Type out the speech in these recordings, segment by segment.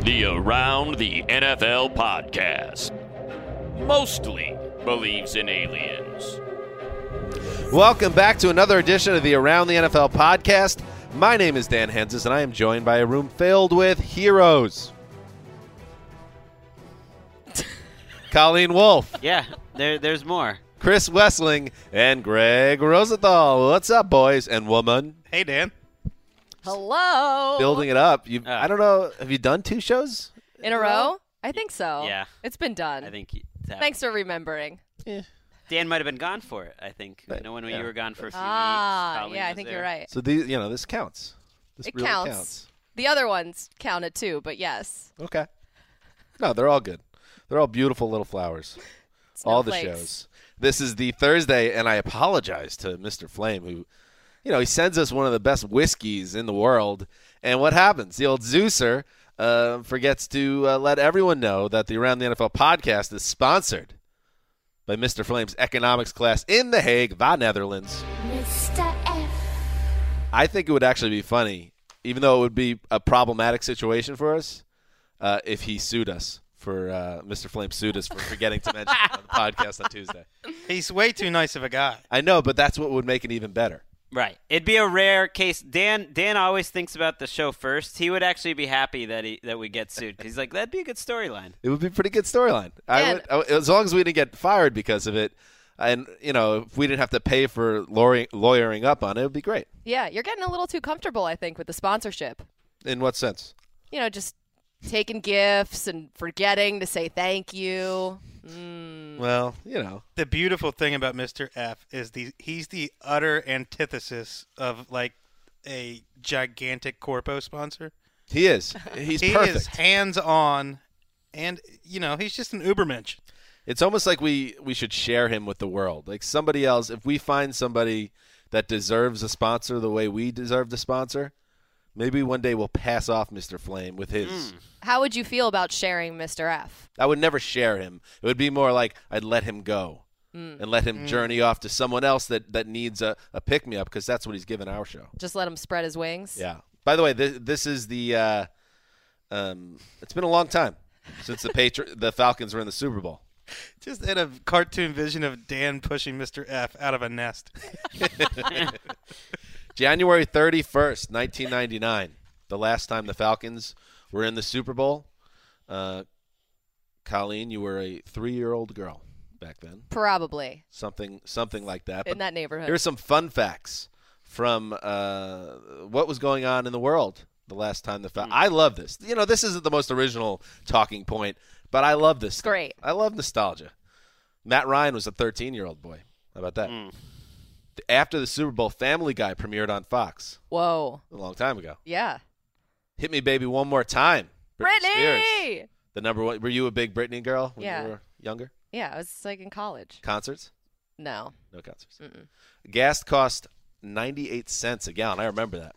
The Around the NFL podcast mostly believes in aliens. Welcome back to another edition of the Around the NFL podcast. My name is Dan Hanzus, and I am joined by a room filled with heroes. Colleen Wolfe, Yeah, there, there's more. Chris Wesseling, and Gregg Rosenthal. What's up, boys and woman? Hey, Dan. Hello. Building it up. You, Oh. I don't know. Have you done two shows? in a row? I think so. Yeah. It's been done. I think it's. Thanks for remembering. Dan might have been gone for it. I think. But- no one when yeah. you were gone for a few Ah, weeks. Colleen yeah, I think there. you're right. So these, you know, this counts. This It really counts. counts. The other ones counted too, but yes. Okay. No, they're all good. They're all beautiful little flowers. all the Snowflakes. shows. This is the Thursday, and I apologize to Mr. Flame, who, you know, he sends us one of the best whiskeys in the world. And what happens? The old Zeuser uh, forgets to uh, let everyone know that the Around the NFL podcast is sponsored by Mr. Flame's economics class in The Hague, the Netherlands. Mr. F. I think it would actually be funny, even though it would be a problematic situation for us, uh, if he sued us for uh, Mr. Flame sued us for forgetting to mention on the podcast on Tuesday. He's way too nice of a guy. I know, but that's what would make it even better. Right. It'd be a rare case. Dan Dan always thinks about the show first. He would actually be happy that he that we get sued. He's like, that'd be a good storyline. It would be a pretty good storyline. I would, I- as long as we didn't get fired because of it, and you know, if we didn't have to pay for lawyering, lawyering up on it, it would be great. Yeah, you're getting a little too comfortable, I think, with the sponsorship. In what sense? You know, just taking gifts and forgetting to say thank you. Mm. Well, you know, The beautiful thing about Mr. F is the he's the utter antithesis of like a gigantic corpo sponsor. he is. He's he perfect. is hands on, and you know he's just an ubermensch. It's almost like we we should share him with the world. Like somebody else, if we find somebody that deserves a sponsor the way we deserve the sponsor, maybe one day we'll pass off Mr. Flame with his. How would you feel about sharing Mr. F? I would never share him. It would be more like I'd let him go and let him journey off to someone else that, that needs a, a pick me up because that's what he's given our show. Just let him spread his wings? Yeah. By the way, this, this is the. Uh, um, it's been a long time since the Patri- the Falcons were in the Super Bowl. Just in a cartoon vision of Dan pushing Mr. F out of a nest. January 31st, 1999, the last time the Falcons were in the Super Bowl. Uh, Colleen, you were a three year old girl back then. Probably. Something something like that. In But that neighborhood. Here's some fun facts from uh, what was going on in the world the last time the Falcons. I love this. You know, this isn't the most original talking point, but I love this. Great. I love nostalgia. Matt Ryan was a 13 year old boy. How about that? After the Super Bowl, Family Guy premiered on Fox Whoa. a long time ago. Yeah. Hit Me Baby One More Time. Britney Spears. Brittany! The number one. Were you a big Britney girl when Yeah. you were younger? Yeah, I was like in college. Concerts? No. No concerts. Gas cost 98 cents a gallon. I remember that.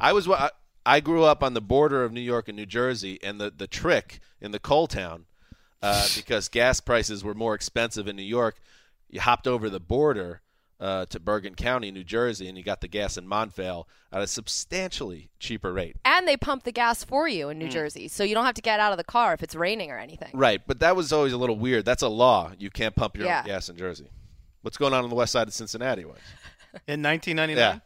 I was wa- I, I grew up on the border of New York and New Jersey, and the the trick in the coal town, uh, because gas prices were more expensive in New York, you hopped over the border uh, to Bergen County, New Jersey, and you got the gas in Montvale at a substantially cheaper rate. And they pump the gas for you in New Jersey, so you don't have to get out of the car if it's raining or anything. Right, but that was always a little weird. That's a law. You can't pump your Yeah. own gas in Jersey. What's going on on the west side of Cincinnati? Was In 1999. yeah.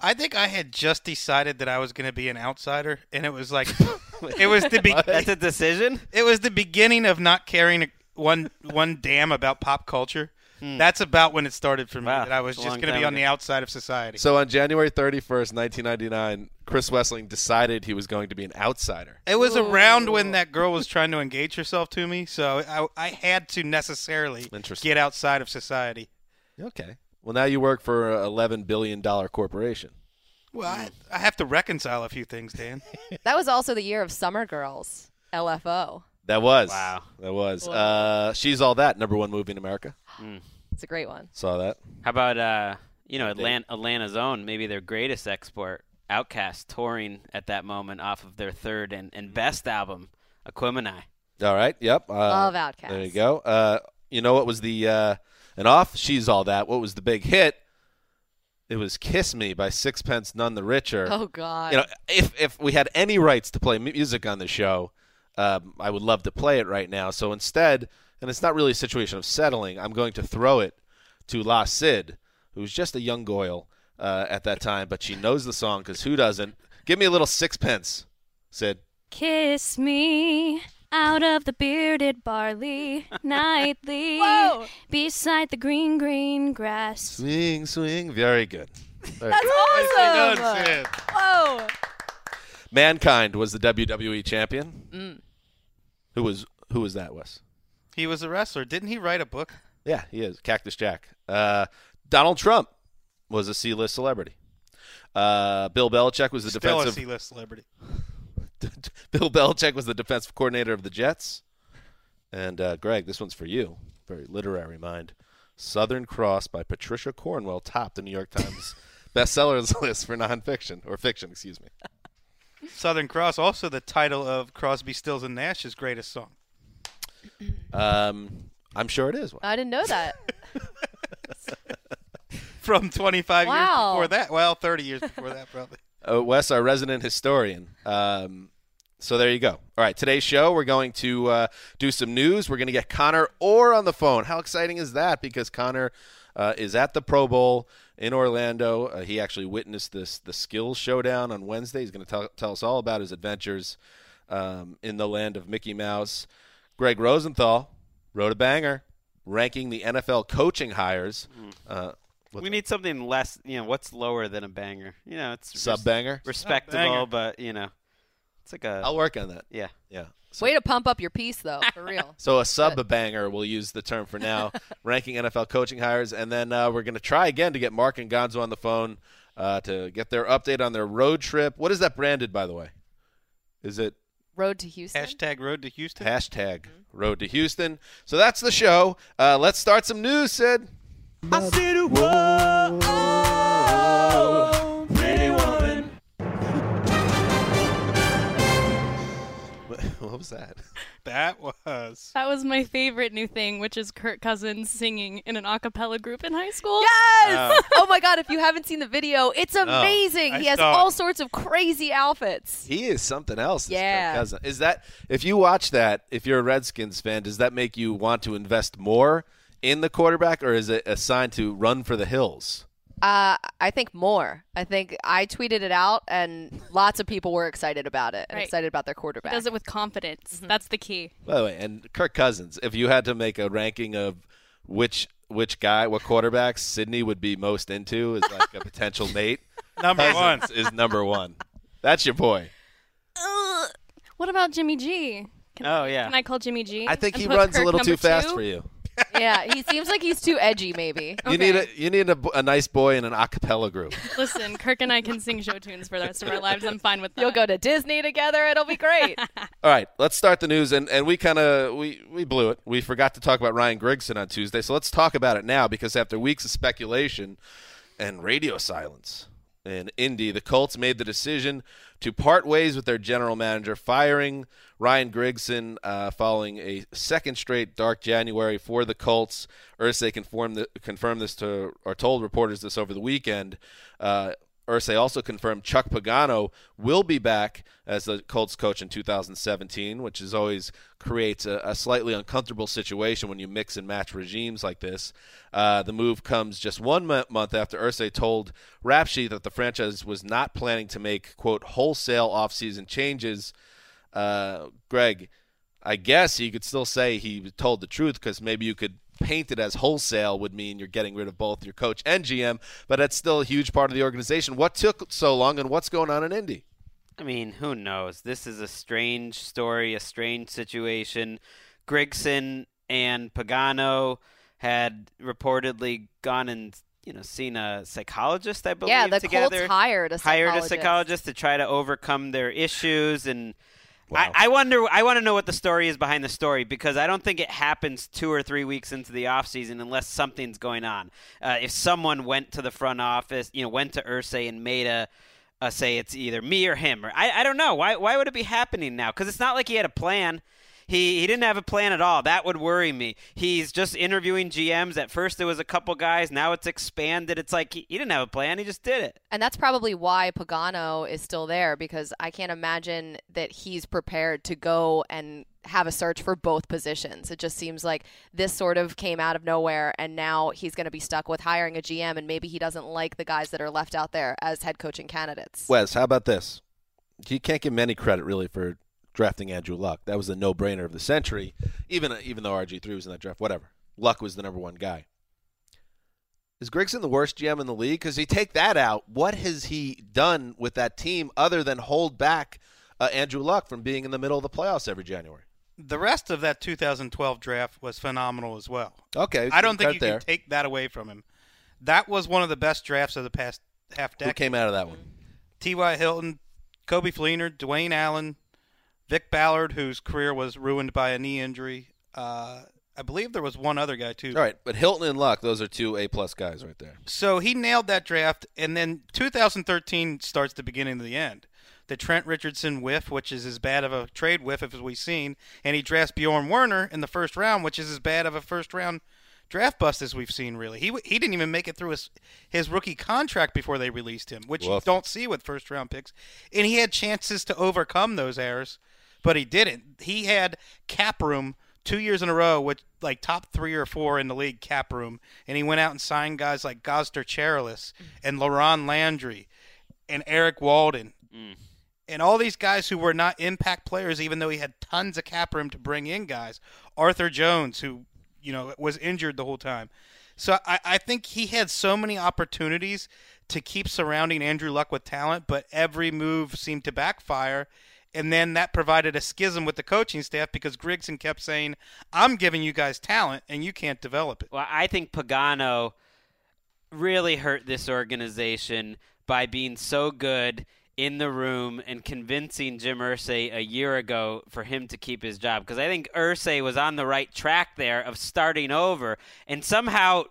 I think I had just decided that I was going to be an outsider, and it was like, it was the be- That's a decision. it was the beginning of not caring one one damn about pop culture. Hmm. That's about when it started for me. Wow, that I was just going to be on ago. the outside of society. So on January 31st, 1999, Chris Wesseling decided he was going to be an outsider. it was around when that girl was trying to engage herself to me, so I, I had to necessarily get outside of society. Okay. Well, now you work for a 11 billion dollar corporation. Well, I, hmm. I have to reconcile a few things, Dan. That was also the year of Summer Girls, LFO. That was. Wow. That was. Uh, She's all that number one movie in America. It's a great one. Saw that. How about uh, you know Atlanta, Atlanta's own, maybe their greatest export, Outkast, touring at that moment off of their third and, and best album, Aquemini. All right. Yep. Uh, Love Outkast. There you go. Uh, you know what was the uh, and off? She's all that. What was the big hit? It was "Kiss Me" by Sixpence None the Richer. Oh God. you know, if if we had any rights to play music on the show, um, I would love to play it right now. So instead, and it's not really a situation of settling, I'm going to throw it to La Sid, who's just a young goyle uh, at that time, but she knows the song because who doesn't? Give me a little sixpence, Sid. Kiss me out of the bearded barley nightly Whoa. beside the green, green grass. Swing, swing. Very good. Very That's good. awesome. Whoa. Mankind was the WWE champion. Mm. Who was who was that? Wes? He was a wrestler. Didn't he write a book? Yeah, he is Cactus Jack. Uh, Donald Trump was a C-list celebrity. Uh, Bill Belichick was the Still defensive. C-list celebrity. Bill Belichick was the defensive coordinator of the Jets. And uh, Gregg, this one's for you. Very literary mind. Southern Cross by Patricia Cornwell topped the New York Times bestsellers list for nonfiction or fiction. Excuse me. Southern Cross, also the title of Crosby, Stills, and Nash's greatest song. Um, I'm sure it is. I didn't know that. From 25 Wow. years before that. Well, 30 years before that, probably. uh, Wes, our resident historian. Um, so there you go. All right, today's show, we're going to uh, do some news. We're going to get Conor Orr on the phone. How exciting is that? Because Conor uh, is at the Pro Bowl in Orlando. Uh, he actually witnessed this the skills showdown on Wednesday. He's going to tell, tell us all about his adventures um, in the land of Mickey Mouse. Gregg Rosenthal wrote a banger ranking the NFL coaching hires. Uh, what's we need something less. You know, what's lower than a banger? You know, it's sub banger. respectable, Sub-banger. but you know, it's like a I'll work on that. yeah. Yeah. So- Way to pump up your piece, though, for real. So a sub banger, we'll use the term for now, ranking NFL coaching hires, and then uh, we're going to try again to get Marc and Gonzo on the phone uh, to get their update on their road trip. What is that branded, by the way? Is it Road to Houston. Hashtag Road to Houston. hashtag Road to Houston? So that's the show. Uh, let's start some news, Sid. What was that? That was. That was my favorite new thing, which is Kirk Cousins singing in an a cappella group in high school. Yes! Oh. oh my God! If you haven't seen the video, it's oh, amazing. I he has saw all sorts of crazy outfits. He is something else. Yeah. Kirk Cousins. Is that if you watch that, if you're a Redskins fan, does that make you want to invest more in the quarterback, or is it a sign to run for the hills? Uh, I think more. I think I tweeted it out, and lots of people were excited about it and Right. excited about their He quarterback. does it with confidence. Mm-hmm. That's the key. By the way, and Kirk Cousins, if you had to make a ranking of which which guy, what quarterbacks Sydney would be most into is like a potential mate, Number one. Is number one. That's your boy. Ugh. What about Jimmy G? Can, Oh yeah. can I call Jimmy G? I think he put runs a little too number fast two? for you. Yeah, he seems like he's too edgy. Maybe. You need a you need a, a nice boy in an a cappella group. Listen, Kirk and I can sing show tunes for the rest of our lives. I'm fine with that. You'll go to Disney together. It'll be great. All right, let's start the news, and, and we kind of we we blew it. We forgot to talk about Ryan Grigson on Tuesday, so let's talk about it now because after weeks of speculation and radio silence, in Indy, the Colts made the decision to part ways with their general manager, firing Ryan Grigson uh, following a second straight dark January for the Colts. Irsay confirmed, confirmed this to, or told reporters this over the weekend. Uh, Irsay also confirmed Chuck Pagano will be back as the Colts coach in 2017, which is always creates a, a slightly uncomfortable situation when you mix and match regimes like this. Uh, the move comes just one m- month after Irsay told Rap Sheet that the franchise was not planning to make quote wholesale offseason changes. Uh, Gregg, I guess you could still say he told the truth because maybe you could paint it as wholesale would mean you're getting rid of both your coach and GM, but that's still a huge part of the organization. What took so long, and what's going on in Indy? I mean, who knows? This is a strange story, a strange situation. Grigson and Pagano had reportedly gone and you know seen a psychologist, I believe. Yeah, the together. Colts hired a hired a psychologist. psychologist to try to overcome their issues and. I, I wonder. I want to know what the story is behind the story because I don't think it happens two or three weeks into the offseason unless something's going on. Uh, if someone went to the front office, you know, went to Irsay and made a, a say it's either me or him, or I, I don't know. Why why would it be happening now? Because it's not like he had a plan. He he didn't have a plan at all. That would worry me. He's just interviewing GMs. At first, there was a couple guys. Now it's expanded. It's like he, he didn't have a plan. He just did it. And that's probably why Pagano is still there because I can't imagine that he's prepared to go and have a search for both positions. It just seems like this sort of came out of nowhere and now he's going to be stuck with hiring a GM and maybe he doesn't like the guys that are left out there as head coaching candidates. Wes, how about this? You can't give him any credit really for drafting Andrew Luck. That was the no-brainer of the century. Even even though RG three was in that draft, whatever. Luck was the number one guy. Is Grigson the worst GM in the league? Because you take that out, what has he done with that team other than hold back uh, Andrew Luck from being in the middle of the playoffs every January? The rest of that 2012 draft was phenomenal as well. Okay, I don't think you there. can take that away from him. That was one of the best drafts of the past half Who decade. came out of that one? T.Y. Hilton, Coby Fleener, Dwayne Allen, Vic Ballard, whose career was ruined by a knee injury. Uh, I believe there was one other guy too. All right, but Hilton and Luck, those are two A plus guys right there. So he nailed that draft, and then 2013 starts the beginning of the end. The Trent Richardson whiff, which is as bad of a trade whiff as we've seen, and he drafts Bjorn Werner in the first round, which is as bad of a first round draft bust as we've seen. Really, he he didn't even make it through his his rookie contract before they released him, which you don't see with first round picks. And he had chances to overcome those errors, but he didn't. He had cap room two years in a row with like top three or four in the league cap room, and he went out and signed guys like Gosder Cherilus and LaRon Landry and Erik Walden. Mm. And all these guys who were not impact players, even though he had tons of cap room to bring in guys. Arthur Jones, who, you know, was injured the whole time. So I, I think he had so many opportunities to keep surrounding Andrew Luck with talent, but every move seemed to backfire. And then that provided a schism with the coaching staff because Grigson kept saying, I'm giving you guys talent and you can't develop it. Well, I think Pagano really hurt this organization by being so good in the room and convincing Jim Irsay a year ago for him to keep his job because I think Irsay was on the right track there of starting over and somehow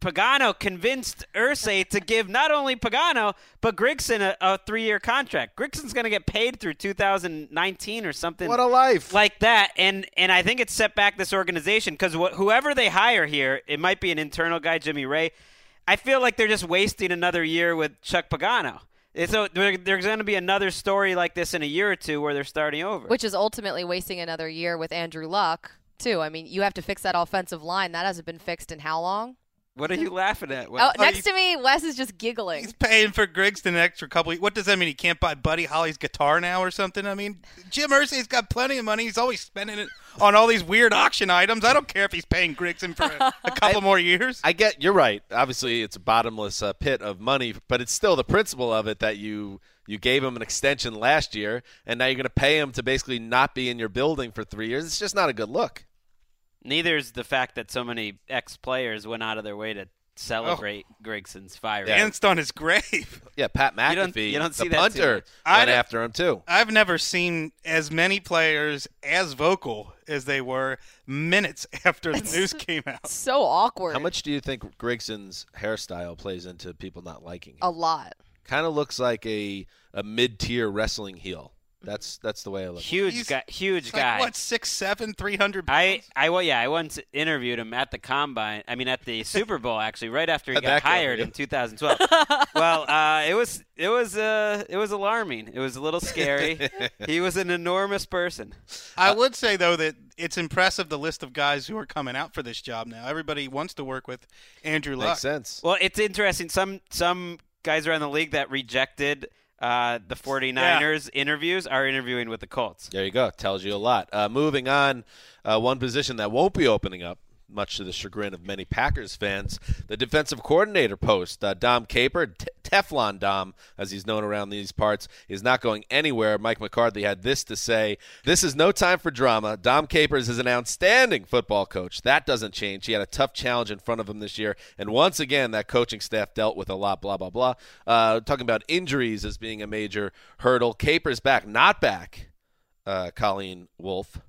Pagano convinced Irsay to give not only Pagano but Grigson a, a three-year contract. Grigson's going to get paid through 2019 or something What a life! like that and and I think it set back this organization because wh- whoever they hire here it might be an internal guy Jimmy Raye I feel like they're just wasting another year with Chuck Pagano so there's going to be another story like this in a year or two where they're starting over Which is ultimately wasting another year with Andrew Luck, too. I mean, you have to fix that offensive line. That hasn't been fixed in how long? What are you laughing at Oh, Well, next to me, Wes is just giggling. He's paying for Grigson an extra couple. What does that mean? He can't buy Buddy Holly's guitar now or something? I mean, Jim Irsay's got plenty of money. He's always spending it on all these weird auction items. I don't care if he's paying Grigson for a, a couple more years. I get you're right. Obviously, it's a bottomless uh, pit of money, but it's still the principle of it that you you gave him an extension last year, and now you're going to pay him to basically not be in your building for three years. It's just not a good look. Neither is the fact that so many ex-players went out of their way to celebrate oh. Grigson's fire Danced on his grave. Yeah, Pat McAfee, You don't- you don't the see that too punter, much. I went after him too. I've never seen as many players as vocal as they were minutes after the news came out. So awkward. How much do you think Grigson's hairstyle plays into people not liking him? A lot. Kind of looks like a a mid tier wrestling heel. That's that's the way I look. Huge He's- guy. Huge He's guy. what six seven, three hundred. I, I well yeah I once interviewed him at the combine I mean at the Super Bowl actually right after he How'd got that go for hired in 2012 well uh, it was it was uh, it was alarming it was a little scary he was an enormous person I would say though that it's impressive the list of guys who are coming out for this job now. Everybody wants to work with Andrew Luck. Makes sense. well it's interesting some some guys around the league that rejected uh, the 49ers interviews are interviewing with the Colts There you go. Tells you a lot. Uh, moving on, uh, one position that won't be opening up, much to the chagrin of many Packers fans, the defensive coordinator post. Uh, Dom Caper, T- Teflon Dom, as he's known around these parts, is not going anywhere. Mike McCarthy had this to say This is no time for drama. Dom Capers is an outstanding football coach. That doesn't change. He had a tough challenge in front of him this year. And once again, that coaching staff dealt with a lot, blah, blah, blah. Uh, talking about injuries as being a major hurdle. Capers back, not back uh, Colleen Wolfe,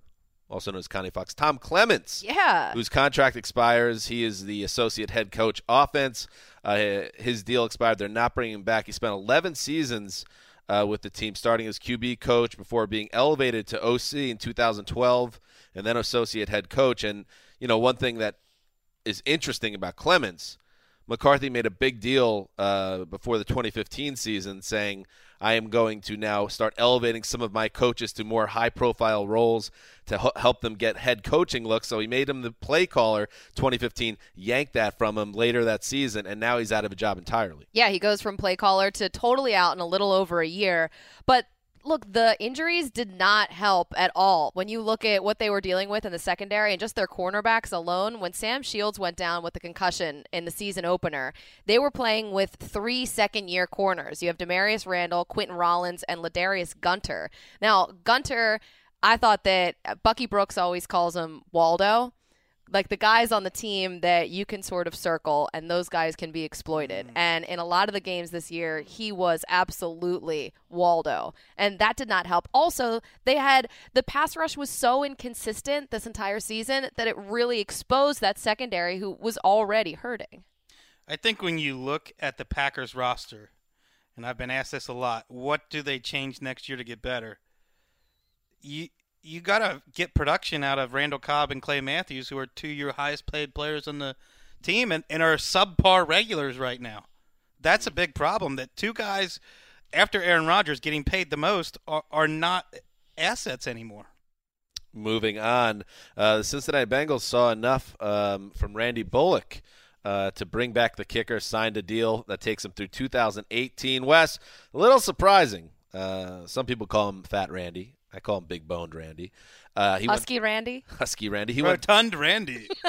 also known as Connie Fox. Tom Clements, Yeah. whose contract expires. He is the associate head coach offense. Uh, his deal expired. They're not bringing him back. He spent 11 seasons uh, with the team, starting as QB coach before being elevated to OC in 2012, and then associate head coach. And you know, one thing that is interesting about Clements. McCarthy made a big deal uh, before the 2015 season, saying, "I am going to now start elevating some of my coaches to more high-profile roles to help them get head coaching looks." So he made him the play caller. 2015 yanked that from him later that season, and now he's out of a job entirely. Yeah, he goes from play caller to totally out in a little over a year. But look, the injuries did not help at all. When you look at what they were dealing with in the secondary and just their cornerbacks alone, when Sam Shields went down with the concussion in the season opener, they were playing with three second year corners. You have Damarious Randall, Quinten Rollins, and LaDarius Gunter. Now, Gunter, I thought that Bucky Brooks always calls him Waldo like the guys on the team that you can sort of circle and those guys can be exploited. Mm-hmm. And in a lot of the games this year, he was absolutely Waldo. And that did not help. Also, they had the pass rush was so inconsistent this entire season that it really exposed that secondary who was already hurting. I think when you look at the Packers roster, and I've been asked this a lot, what do they change next year to get better? You you got to get production out of Randall Cobb and Clay Matthews, who are two of your highest paid players on the team and, and are subpar regulars right now. That's a big problem that two guys after Aaron Rodgers getting paid the most are, are not assets anymore. Moving on, uh, the Cincinnati Bengals saw enough um, from Randy Bullock uh, to bring back the kicker, signed a deal that takes him through 2018. Wes, a little surprising. Uh, some people call him Fat Randy. I call him Big Boned Randy. Uh, he Husky Randy. Husky Randy. He went. Rotund Randy.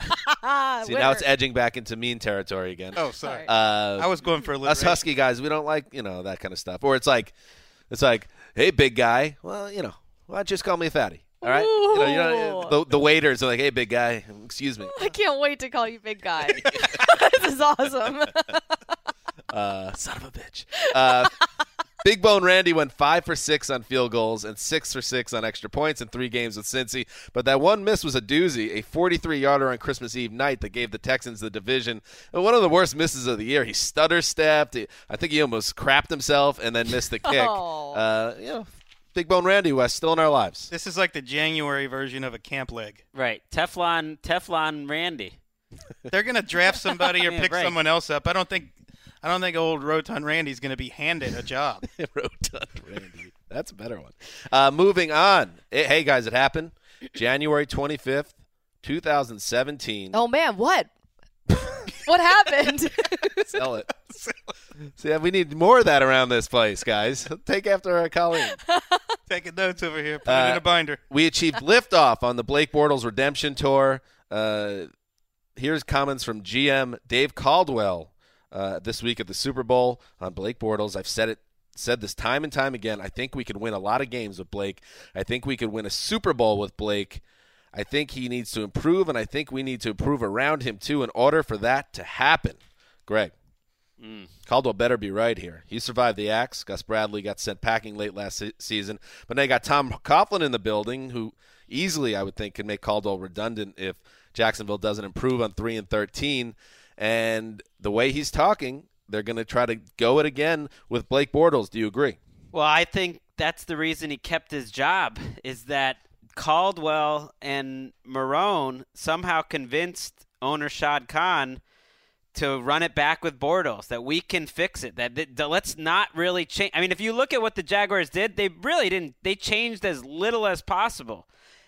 See, now it's edging back into mean territory again. Oh, sorry. Uh, I was going for a little. us Husky guys, we don't like you know that kind of stuff. Or it's like, it's like, hey, big guy. Well, you know, why don't you just call me a fatty? All right. You know, you know, the, the waiters are like, hey, big guy. Excuse me. I can't wait to call you big guy. this is awesome. Uh, son of a bitch. Big Bone Randy went five for six on field goals and six for six on extra points in three games with Cincy. But that one miss was a doozy, a 43-yarder on Christmas Eve night that gave the Texans the division. And one of the worst misses of the year. He stutter stepped. I think he almost crapped himself and then missed the kick. Oh. Uh, you know, Big Bone Randy West still in our lives. This is like the January version of a camp leg. Right. Teflon Teflon Randy. They're gonna draft somebody or Yeah, pick right. someone else up. I don't think, I don't think old Rotund Randy's gonna be handed a job. Rotund Randy. That's a better one. Uh, moving on. Hey, guys, it happened. January 25th, 2017. oh man, what? what happened? Sell it. See, we need more of that around this place, guys. Take after our colleague. Taking notes over here. Put it Uh, in a binder. We achieved liftoff on the Blake Bortles Redemption Tour. Uh, here's comments from GM Dave Caldwell uh, this week at the Super Bowl on Blake Bortles. I've said it. Said this time and time again. I think we could win a lot of games with Blake. I think we could win a Super Bowl with Blake. I think he needs to improve, and I think we need to improve around him too in order for that to happen. Gregg. Caldwell better be right here. He survived the axe. Gus Bradley got sent packing late last se- season, but now you got Tom Coughlin in the building, who easily I would think can make Caldwell redundant if Jacksonville doesn't improve on three and thirteen. And the way he's talking, they're going to try to go it again with Blake Bortles. Do you agree? Well, I think that's the reason he kept his job is that Caldwell and Marrone somehow convinced owner Shad Khan to run it back with Bortles, that we can fix it. That, that, that let's not really change. I mean, if you look at what the Jaguars did, they really didn't. They changed as little as possible.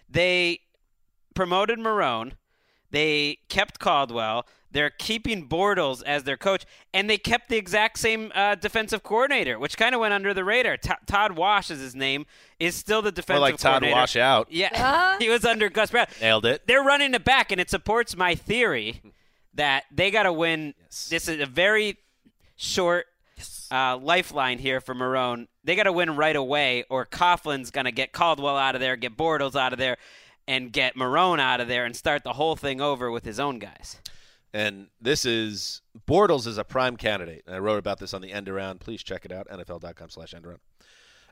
They promoted Marrone They kept Caldwell. They're keeping Bortles as their coach, and they kept the exact same uh, defensive coordinator, which kind of went under the radar. T- Todd Wash is his name, is still the defensive Or like Todd. Wash out. Yeah, he was under Gus Brown. Nailed it. They're running it back, and it supports my theory that they got to win. This is a very short uh, lifeline here for Marrone. They got to win right away, or Coughlin's going to get Caldwell out of there, get Bortles out of there, and get Marrone out of there, and start the whole thing over with his own guys. And this is Bortles is a prime candidate. And I wrote about this on the end around. Please check it out, NFL.com slash end around.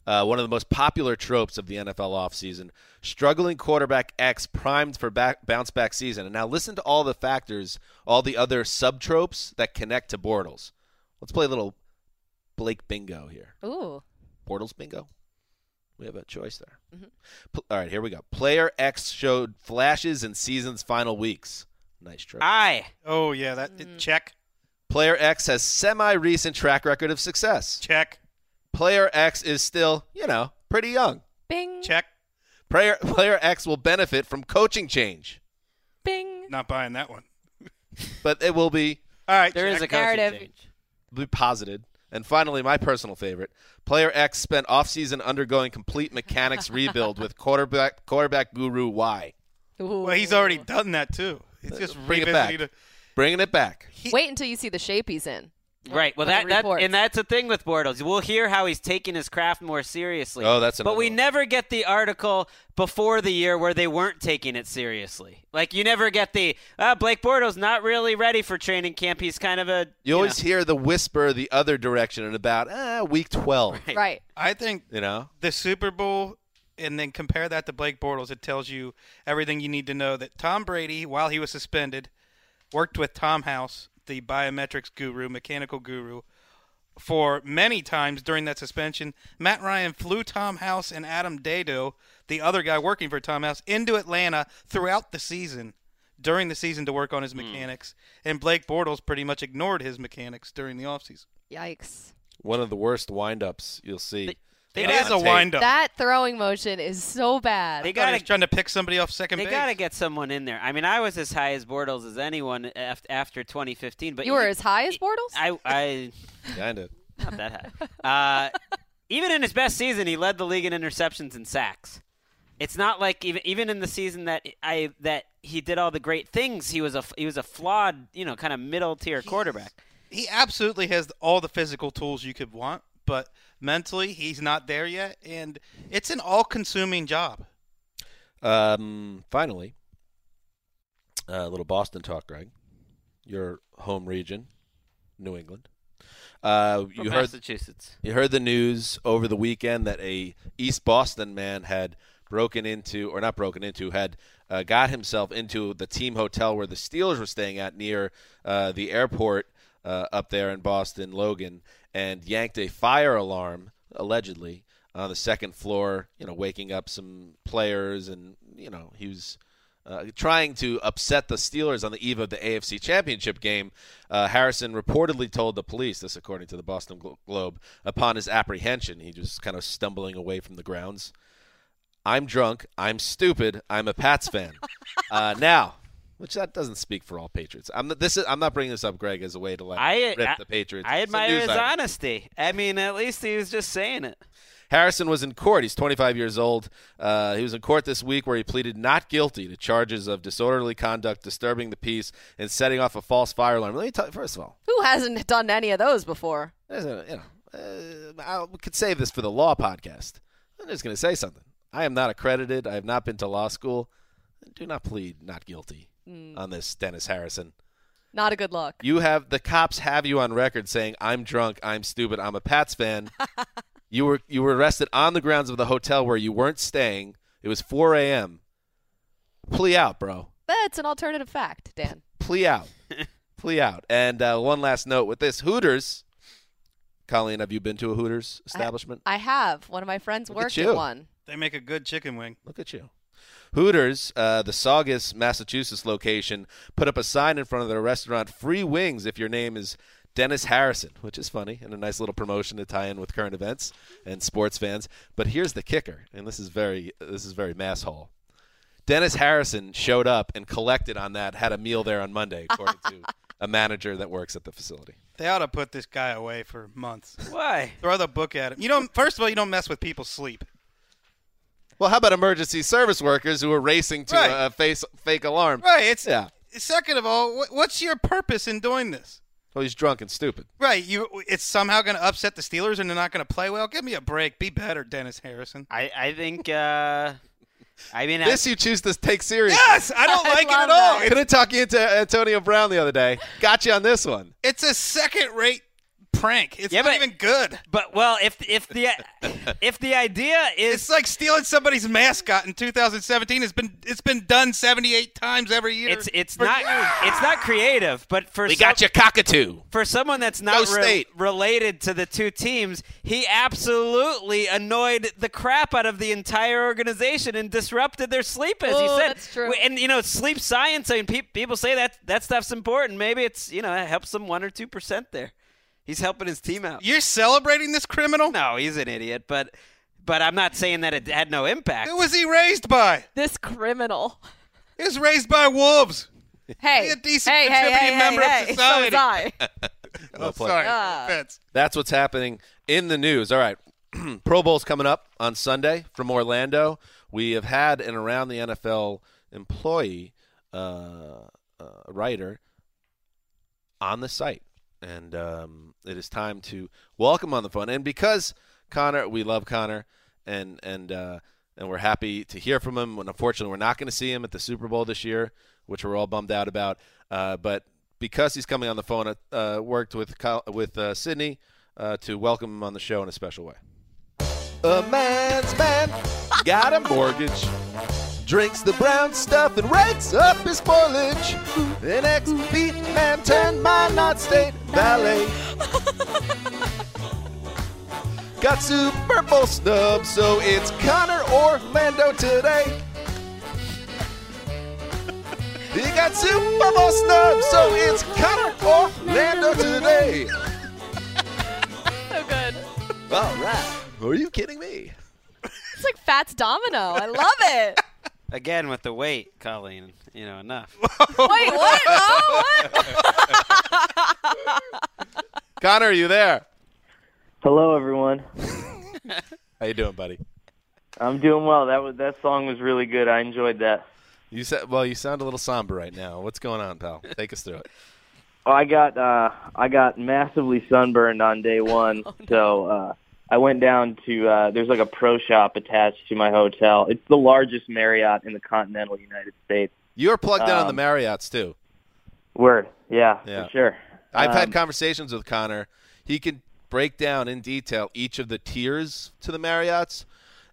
Uh, one of the most popular tropes of the NFL offseason. Struggling quarterback X primed for back, bounce back season. And now listen to all the factors, all the other sub tropes that connect to Bortles. Let's play a little Blake bingo here. Ooh. Bortles bingo. We have a choice there. P- all right, here we go. Player X showed flashes in season's final weeks. Nice trope. Aye. Oh yeah, that mm-hmm. check, Player X has semi recent track record of success. check, Player X is still, you know, pretty young. Bing. check. Player Player X will benefit from coaching change, Bing. Not buying that one. but it will be All right, There is a check. coaching Narrative. change. be posited. And finally, my personal favorite. Player X spent offseason undergoing complete mechanics rebuild with quarterback quarterback guru Y. Ooh. Well, he's already done that too. He's just Bring it back. revisiting. Bringing it back. Wait until you see the shape he's in. Right. Well, that, that and that's the thing with Bortles. We'll hear how he's taking his craft more seriously. Oh, that's But we one. never get the article before the year where they weren't taking it seriously. Like you never get the uh, Blake Bortles not really ready for training camp. He's kind of a You always know. hear the whisper the other direction at about ah, week 12. Right. Right. I think You know? the Super Bowl and then compare that to Blake Bortles, it tells you everything you need to know that Tom Brady, while he was suspended, worked with Tom House, the biometrics guru, mechanical guru, for many times during that suspension. Matt Ryan flew Tom House and Adam Dedeaux, the other guy working for Tom House, into Atlanta throughout the season. During the season to work on his hmm. mechanics, and Blake Bortles pretty much ignored his mechanics during the offseason. Yikes. One of the worst windups you'll see. They It a tape. windup. That throwing motion is so bad. They I thought he was gotta trying to pick somebody off second they base. gotta get someone in there. I mean, I was as high as Bortles as anyone af- after 2015. But you were he- as high as Bortles? I I Kind of. not that high. Uh, even in his best season, he led the league in interceptions and sacks. It's not like even even in the season that I that he did all the great things. He was a he was a flawed, you know, kind of middle tier quarterback. he absolutely has all the physical tools you could want, but mentally he's not there yet, and it's an all-consuming job. Um, finally, a little Boston talk, Gregg. Your home region, New England. Uh, From you heard Massachusetts. you heard the news over the weekend that a East Boston man had broken into, or not broken into, had uh, got himself into the team hotel where the Steelers were staying at near uh, the airport uh, up there in Boston, Logan, and yanked a fire alarm allegedly on the second floor. You know, waking up some players, and you know he was. Uh, trying to upset the Steelers on the eve of the AFC Championship game, uh, Harrison reportedly told the police, this according to the Boston Glo- Globe, upon his apprehension, he was kind of stumbling away from the grounds. I'm drunk. I'm stupid. I'm a Pats fan. uh, now, which that doesn't speak for all Patriots. I'm not, this is, I'm not bringing this up, Gregg, as a way to like I rip I, the Patriots. I admire his item. honesty. I mean, at least he was just saying it. Harrison was in court. He's 25 years old. Uh, he was in court this week where he pleaded not guilty to charges of disorderly conduct, disturbing the peace, and setting off a false fire alarm. Let me tell you, first of all, Who hasn't done any of those before? a, you know, uh, I could save this for the law podcast. I'm just going to say something. I am not accredited. I have not been to law school. Do not plead not guilty on this, Dennis Harrison. Not a good look. You have the cops have you on record saying I'm drunk, I'm stupid, I'm a Pats fan. you were you were arrested on the grounds of the hotel where you weren't staying. It was 4 a.m. Plea out, bro. That's an alternative fact, Dan. Plea out. plea out. And uh, one last note with this Hooters. Colleen, have you been to a Hooters establishment? I have. One of my friends Look worked you. at one. They make a good chicken wing. Look at you. Hooters, uh, the Saugus, Massachusetts location, put up a sign in front of their restaurant free wings if your name is Dennis Harrison, which is funny and a nice little promotion to tie in with current events and sports fans. But here's the kicker, and this is very this is very mass hall. Dennis Harrison showed up and collected on that, had a meal there on Monday, according to a manager that works at the facility. They ought to put this guy away for months. Why? Throw the book at him. You don't. First of all, you don't mess with people's sleep. Well, how about emergency service workers who are racing to Right. uh, face fake alarm? Right. It's Yeah. Second of all, wh- what's your purpose in doing this? Well, he's drunk and stupid. Right. You. It's somehow going to upset the Steelers, and they're not going to play well. Give me a break. Be better, Dennis Harrison. I I think. Uh, I mean, This you choose to take seriously. Yes, I don't I like it at all. that. Couldn't talk you into Antonio Brown the other day. Got you on this one. it's a second-rate prank. It's Yeah, not but- even good. but well, if if the if the idea is It's like stealing somebody's mascot in 2017. It's been it's been done 78 times every year. it's it's for not years. it's not creative, but for We some- got you cockatoo. for someone that's Go not re- related to the two teams, he absolutely annoyed the crap out of the entire organization and disrupted their sleep, as you Oh, said. that's true. And you know, sleep science. I mean, pe- people say that that stuff's important. Maybe it's you know it helps them one or two percent there. He's helping his team out. You're celebrating this criminal. No, he's an idiot, but but I'm not saying that it had no impact. Who was he raised by? This criminal. He was raised by wolves. Hey, Be a decent hey, hey, contributing hey, member of hey, hey. society. So was I. Well played. Sorry, Ah. offense. That's what's happening in the news. All right. Pro Bowl's coming up on Sunday from Orlando. We have had an around the NFL employee, uh, uh, writer, on the site. And um, it is time to welcome on the phone. And because Conor, we love Conor, and and uh, and we're happy to hear from him. And unfortunately, we're not going to see him at the Super Bowl this year, which we're all bummed out about. Uh, but because he's coming on the phone, uh, worked with with uh, Sydney uh, to welcome him on the show in a special way. A man's man got a mortgage, drinks the brown stuff and rakes up his foliage. An ex-beat man turned my not state Ballet. Got Super Bowl snub, so it's Conor Orlando today. He got Super Bowl snub, so it's Conor Orlando today. So good. All right. Are you kidding me? It's like Fats Domino. I love it. Again with the weight, Colleen. You know enough. Wait, what? Oh, what? Conor, are you there? Hello, everyone. How you doing, buddy? I'm doing well. That was that song was really good. I enjoyed that. You said well. You sound a little somber right now. What's going on, pal? Take us through it. Oh, I got uh, I got massively sunburned on day one, so uh, I went down to uh, there's like a pro shop attached to my hotel. It's the largest Marriott in the continental United States. You're plugged in on the Um, Marriotts too. Word, yeah, Yeah. for sure. I've had Um, conversations with Conor. He can break down in detail each of the tiers to the Marriotts,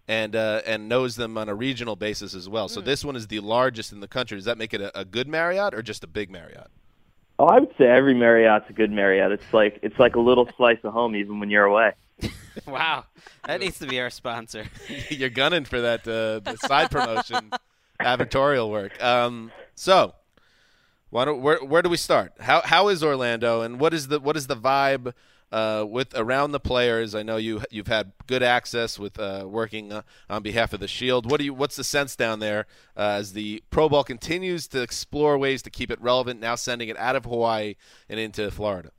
and uh, and knows them on a regional basis as well. So this one is the largest in the country. Does that make it a, a good Marriott or just a big Marriott? Oh, I would say every Marriott's a good Marriott. It's like it's like a little slice of home, even when you're away. wow, that needs to be our sponsor. You're gunning for that uh, the side promotion, advertorial work. Um, so, why don't, where where do we start? How how is Orlando, and what is the what is the vibe uh, with around the players? I know you you've had good access with uh, working uh, on behalf of the Shield. What do you what's the sense down there uh, as the Pro Bowl continues to explore ways to keep it relevant? Now sending it out of Hawaii and into Florida.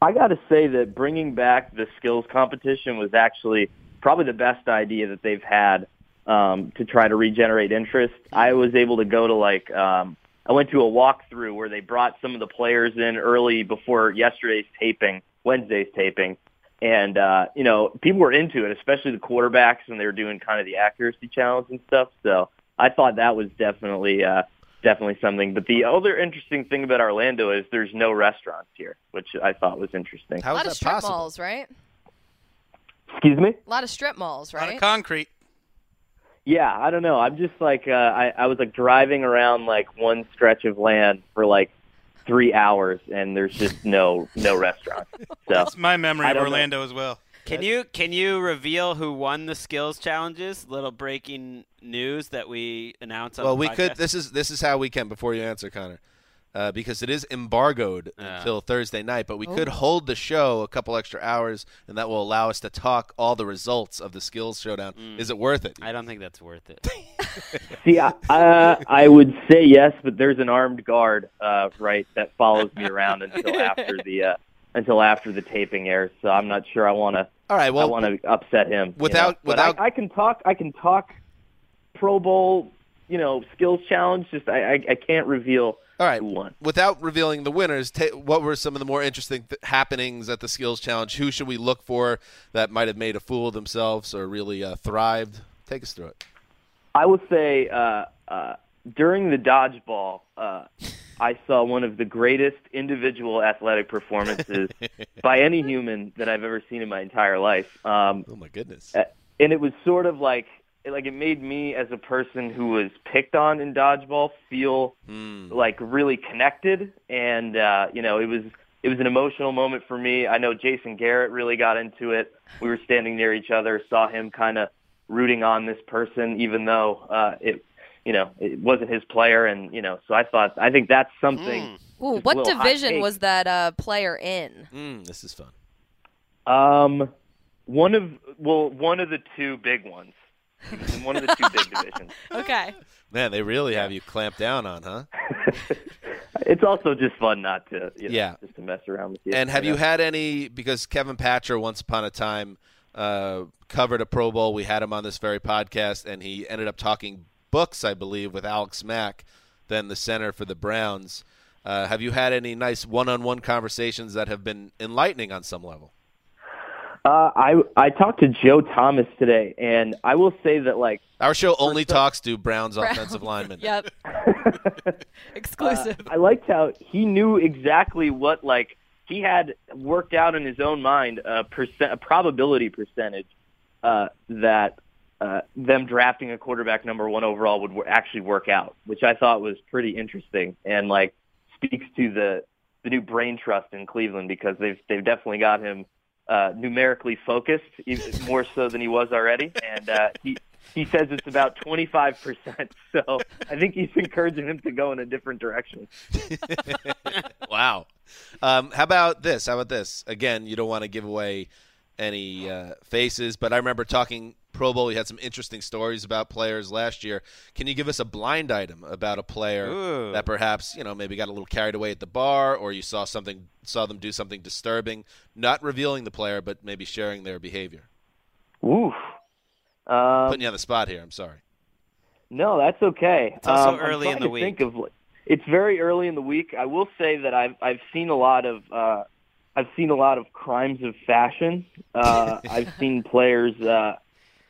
I got to say that bringing back the skills competition was actually probably the best idea that they've had um, to try to regenerate interest. I was able to go to like um, I went to a walkthrough where they brought some of the players in early before yesterday's taping, Wednesday's taping, and uh, you know people were into it, especially the quarterbacks, and they were doing kind of the accuracy challenge and stuff. So I thought that was definitely. Uh, definitely something. But the other interesting thing about Orlando is there's no restaurants here, which I thought was interesting. How a is lot of strip possible? malls, right? Excuse me? A lot of strip malls, A lot right? of concrete. Yeah, I don't know. I'm just like uh, I, I was like driving around like one stretch of land for like three hours, and there's just no no restaurant. So That's my memory of don't know. Orlando as well. Can you can you reveal who won the skills challenges? Little breaking news that we announced on Well, the we could. This is this is how we can before you answer, Conor, uh, because it is embargoed Yeah. until Thursday night. But we could Oh. hold the show a couple extra hours, and that will allow us to talk all the results of the skills showdown. Mm. Is it worth it? I don't think that's worth it. See, I, uh, I would say yes, but there's an armed guard, uh, right, that follows me around until after the uh, until after the taping airs. So I'm not sure I want to. All right. Well, I want to upset him. you without- know? Without- I, I can talk. I can talk Pro Bowl, you know, skills challenge. Just I, I, I can't reveal all right. won. Without revealing the winners, ta- what were some of the more interesting th- happenings at the skills challenge? Who should we look for that might have made a fool of themselves or really uh, thrived? Take us through it. I would say uh, uh, during the dodgeball, uh, I saw one of the greatest individual athletic performances by any human that I've ever seen in my entire life. Um, Oh my goodness. and it was sort of like like it made me as a person who was picked on in dodgeball feel Hmm. like really connected and uh you know it was it was an emotional moment for me i know jason garrett really got into it we were standing near each other saw him kind of rooting on this person even though uh it you know it wasn't his player and you know so i thought i think that's something Ooh, what division was that uh, player in? Mm, this is fun. um one of well one of the two big ones in one of the two big divisions Okay. Man, they really have you clamped down on, huh? it's also just fun not to you know, Yeah. just to mess around with you And have you know? had any? Because Kevin Patra, once upon a time, uh, covered a Pro Bowl. We had him on this very podcast, and he ended up talking books, I believe, with Alex Mack, then the center for the Browns. Uh, have you had any nice one-on-one conversations that have been enlightening on some level? Uh, I I talked to Joe Thomas today, and I will say that like Our show only some- talks to Browns, Browns. offensive linemen. Yep. Exclusive. I liked how he knew exactly what like he had worked out in his own mind a percent a probability percentage uh, that uh, them drafting a quarterback number one overall would w- actually work out, which I thought was pretty interesting and like speaks to the the new brain trust in Cleveland because they've they've definitely got him uh, numerically focused even more so than he was already, and uh, he he says it's about 25%. So I think he's encouraging him to go in a different direction. wow. Um, how about this? How about this? Again, you don't want to give away any uh, faces, but I remember talking Pro Bowl. We had some interesting stories about players last year. Can you give us a blind item about a player Ooh. that perhaps you know maybe got a little carried away at the bar, or you saw something, saw them do something disturbing, not revealing the player, but maybe sharing their behavior? Oof. Um, Putting you on the spot here. I'm sorry. no, that's okay. It's also Um, early in the week. Think of, it's very early in the week. I will say that I've I've seen a lot of uh, I've seen a lot of crimes of fashion. Uh, I've seen players uh,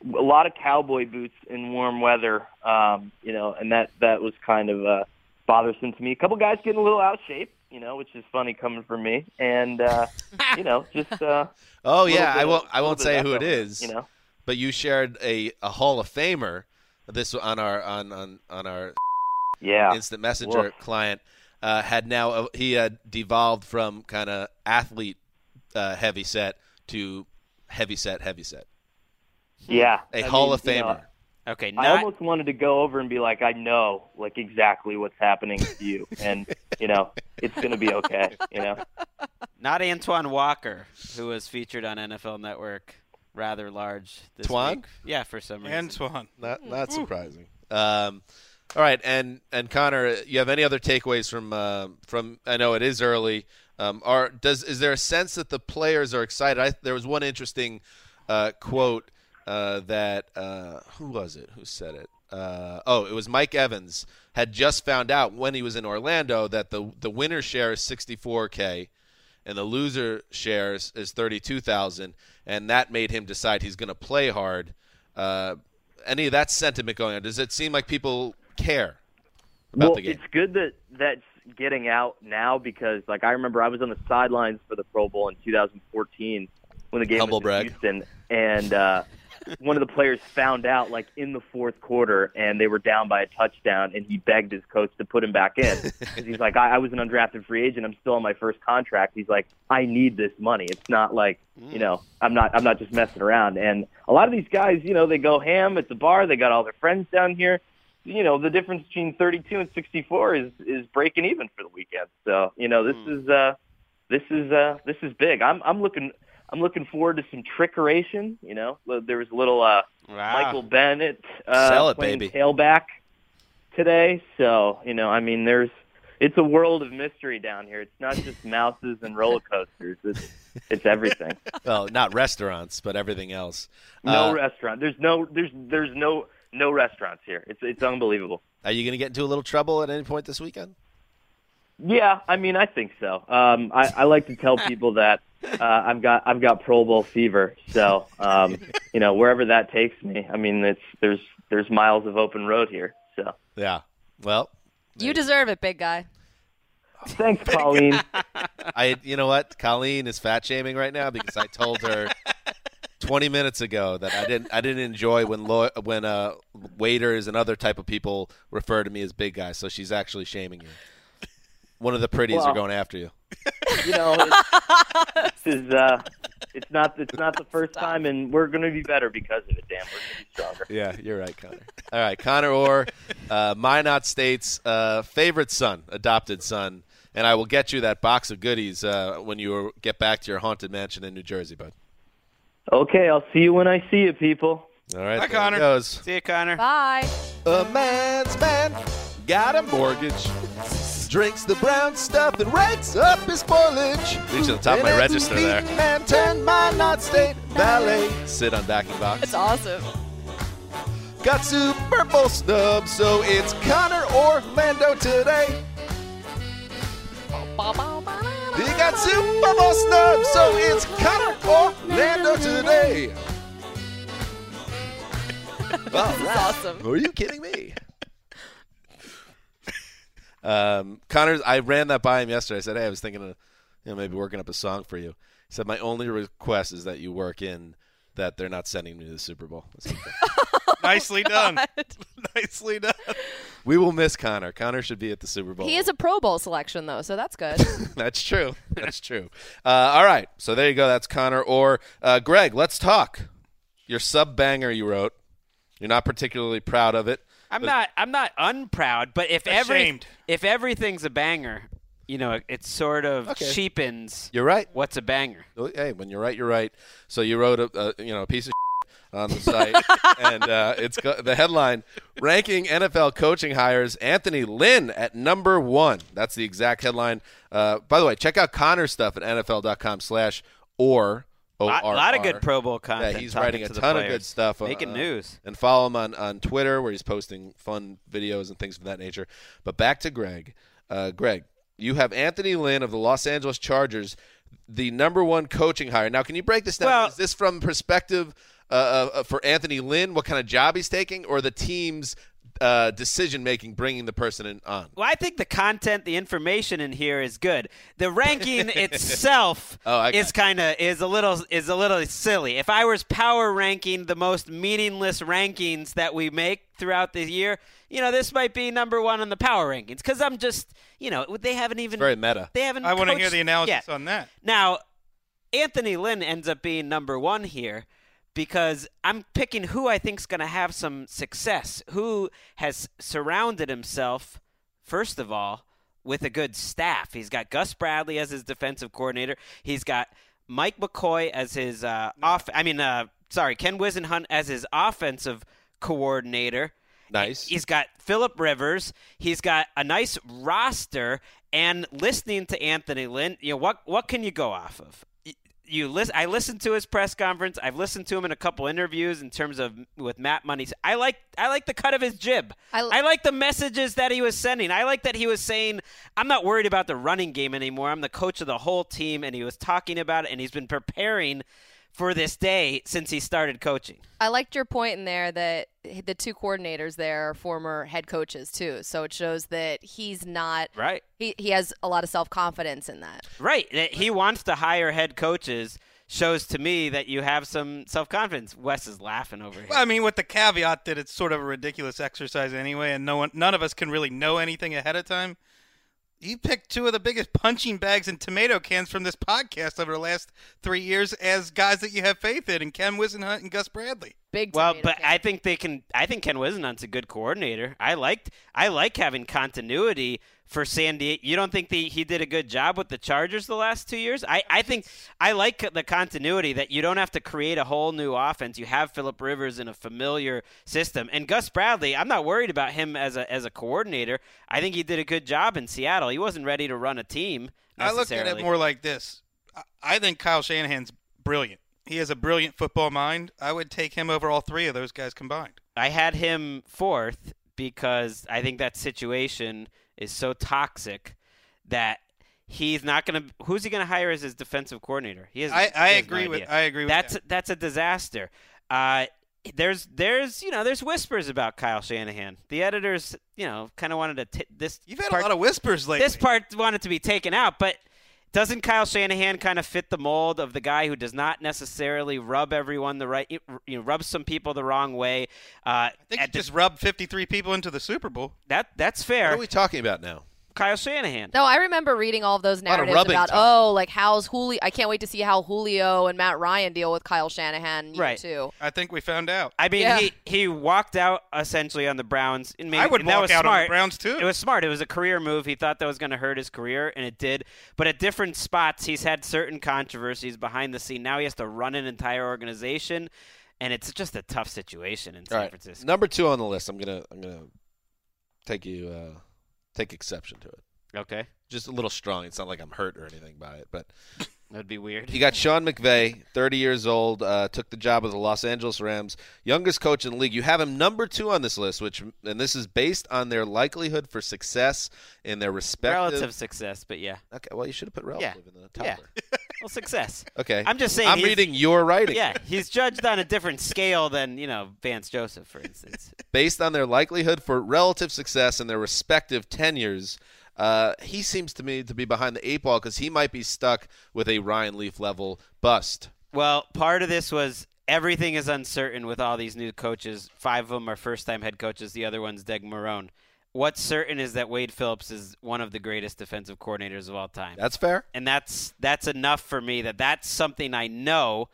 a lot of cowboy boots in warm weather. Um, you know, and that that was kind of uh, bothersome to me. A couple guys getting a little out of shape. You know, which is funny coming from me, and uh, you know, just uh, Oh yeah, I won't. I won't say who it is. You know. but you shared a, a Hall of Famer. This on our on on on our Yeah. instant messenger Woof. client uh, had now uh, he had devolved from kind of athlete uh, heavy set to heavy set heavy set. Yeah. A I Hall mean, of you know, Famer. Okay, I almost wanted to go over and be like, I know, like exactly what's happening to you, and you know, it's gonna be okay. You know, not Antoine Walker, who was featured on NFL Network rather large this Twan? week. Yeah, for some reason. Antoine. Not not surprising. Um, all right, and and Conor, you have any other takeaways from uh, from? I know it is early. Um, are does is there a sense that the players are excited? I, there was one interesting uh, quote uh, that uh, who was it? Who said it? Uh, oh, it was Mike Evans had just found out when he was in Orlando that the the winner share is 64k and the loser shares is 32,000 and that made him decide he's going to play hard. Uh, any of that sentiment going on? Does it seem like people care about well, the game? it's good that that's getting out now because, like, I remember I was on the sidelines for the Pro Bowl in 2014 when the game Humble was brag. in Houston, and uh, one of the players found out like in the fourth quarter, and they were down by a touchdown, and he begged his coach to put him back in because he's like, I, I was an undrafted free agent. I'm still on my first contract. He's like, I need this money. It's not like you know, I'm not I'm not just messing around. And a lot of these guys, you know, they go ham at the bar. They got all their friends down here. You know, the difference between 32 and 64 is is breaking even for the weekend. So you know, this is uh, this is uh, this is big. I'm I'm looking. I'm looking forward to some trickeration. You know, there was a little uh, Wow. Michael Bennett uh, Sell it, playing baby. tailback today. So you know, I mean, there's it's a world of mystery down here. It's not just mouses and roller coasters. It's it's everything. well, not restaurants, but everything else. No Uh, restaurant. There's no there's there's no no restaurants here. It's it's unbelievable. Are you going to get into a little trouble at any point this weekend? Yeah, I mean, I think so. Um, I, I like to tell people that uh, I've got I've got Pro Bowl fever. So, um, you know, wherever that takes me, I mean, it's there's there's miles of open road here. So, Yeah. Well, You deserve it, big guy. thanks, Colleen. I you know what? Colleen is fat shaming right now because I told her 20 minutes ago that I didn't I didn't enjoy when law, when uh waiters and other type of people refer to me as big guy. So she's actually shaming you. One of the pretties are going after you. you know, it's, this is uh, it's not it's not the first time, and we're going to be better because of it. Damn, we're going to be stronger. Yeah, you're right, Conor. All right, Conor Orr, uh, Minot State's uh, favorite son, adopted son, and I will get you that box of goodies uh, when you get back to your haunted mansion in New Jersey, bud. Okay, I'll see you when I see you, people. All right, Bye, there it Conor. goes. See you, Conor. Bye. A man's man got a mortgage. Drinks the brown stuff and rakes up his foliage. Reaching the top of my register there. Man turned my not state Ballet. Sit on backing box. It's awesome. Got Super Bowl snubs, so it's Conor Orlando today. He got Super Bowl snubs, so it's Conor Orlando today. All right. awesome. Are you kidding me? Um, Conor, I ran that by him yesterday. I said, "Hey, I was thinking of, you know, maybe working up a song for you." He said, "My only request is that you work in that they're not sending me to the Super Bowl." I said, "Okay." Nicely done. Nicely done. we will miss Conor. Conor should be at the Super Bowl. He is a Pro Bowl selection though, so that's good. That's true. That's true. Uh, all right. So there you go. That's Conor. Or uh, Gregg, let's talk. Your sub banger you wrote. You're not particularly proud of it. I'm but- not. I'm not unproud, but if every if everything's a banger, you know, it sort of Okay. cheapens. You're right. What's a banger? Hey, when you're right, you're right. So you wrote a, a you know a piece of on the site, and uh, it's got the headline: ranking NFL coaching hires Anthony Lynn at number one. That's the exact headline. Uh, by the way, check out Conor's stuff at NFL.com/slash or A lot, of good Pro Bowl content. Yeah, he's writing a to ton of good stuff. making uh, news. And follow him on, on Twitter where he's posting fun videos and things of that nature. But back to Gregg. Uh, Gregg, you have Anthony Lynn of the Los Angeles Chargers, the number one coaching hire. Now, can you break this down? Well- Is this from perspective uh, uh, for Anthony Lynn, what kind of job he's taking, or the team's uh, decision making bringing the person in on? Well, I think the content, the information in here is good. The ranking itself Oh, is kind of is a little is a little silly. If I was power ranking the most meaningless rankings that we make throughout the year, you know, this might be number one on the power rankings because I'm just, you know, they haven't even Very meta. they haven't. I want to hear the analysis yet. on that. Now, Anthony Lynn ends up being number one here because I'm picking who I think's going to have some success, who has surrounded himself, first of all, with a good staff. He's got Gus Bradley as his defensive coordinator. He's got Mike McCoy as his uh, off. I mean, uh, sorry, Ken Whisenhunt as his offensive coordinator. Nice. He's got Philip Rivers. He's got a nice roster. And listening to Anthony Lynn, you know what? What can you go off of? You listen. I listened to his press conference. I've listened to him in a couple interviews in terms of with Matt Money. I like. I like the cut of his jib. I I, l- like the messages that he was sending. I like that he was saying, "I'm not worried about the running game anymore. I'm the coach of the whole team." And he was talking about it, and he's been preparing for this day since he started coaching. I liked your point in there that the two coordinators there are former head coaches too. So it shows that he's not Right. He he has a lot of self confidence in that. Right. That He wants to hire head coaches shows to me that you have some self confidence. Wes is laughing over here. Well, I mean, with the caveat that it's sort of a ridiculous exercise anyway, and no one, none of us can really know anything ahead of time. You picked two of the biggest punching bags and tomato cans from this podcast over the last three years as guys that you have faith in, and Ken Whisenhunt and Gus Bradley. Big well, but can. I think they can. I think Ken Whisenhunt's a good coordinator. I liked. I like having continuity for San Diego. You don't think the, he did a good job with the Chargers the last two years? I, I think I like the continuity that you don't have to create a whole new offense. You have Philip Rivers in a familiar system, and Gus Bradley. I'm not worried about him as a as a coordinator. I think he did a good job in Seattle. He wasn't ready to run a team. I look at it more like this. I- I think Kyle Shanahan's brilliant. He has a brilliant football mind. I would take him over all three of those guys combined. I had him fourth because I think that situation is so toxic that he's not going to. Who's he going to hire as his defensive coordinator? He has. I, I has no agree with idea. I agree with That's that. that's a disaster. Uh, there's there's you know there's whispers about Kyle Shanahan. The editors you know kind of wanted to t- this. You've had part, a lot of whispers lately. This part wanted to be taken out, but doesn't Kyle Shanahan kind of fit the mold of the guy who does not necessarily rub everyone the right, you know, rub some people the wrong way? Uh, I think he the- just rubbed 53 people into the Super Bowl. that that's fair. What are we talking about now? Kyle Shanahan. No, I remember reading all of those lot of narratives about time. oh, like how's Julio? I can't wait to see how Julio and Matt Ryan deal with Kyle Shanahan year Right. two. I think we found out. I mean, Yeah. he he walked out essentially on the Browns. And maybe, I would and that walk was out on the smart. Browns, too. It was smart. It was a career move. He thought that was going to hurt his career, and it did. But at different spots, he's had certain controversies behind the scene. Now he has to run an entire organization, and it's just a tough situation in San All right. Francisco. Number two on the list. I'm gonna I'm gonna take you uh, take exception to it. Okay, Just a little strong. It's not like I'm hurt or anything by it, but that'd be weird. You got Sean McVay, 30 years old, uh, took the job of the Los Angeles Rams, youngest coach in the league. You have him number two on this list, which and this is based on their likelihood for success in their respective. Relative success, but yeah, Okay, well you should have put relative in the top. yeah. well, success. Okay, I'm just saying. I'm reading your writing. Yeah, he's judged on a different scale than you know Vance Joseph, for instance. Based on their likelihood for relative success in their respective tenures, uh, he seems to me to be behind the eight ball because he might be stuck with a Ryan Leaf level bust. Well, part of this was everything is uncertain with all these new coaches. Five of them are first-time head coaches. The other one's Doug Marrone. What's certain is that Wade Phillips is one of the greatest defensive coordinators of all time, That's fair. and that's that's enough for me. That that's something I know,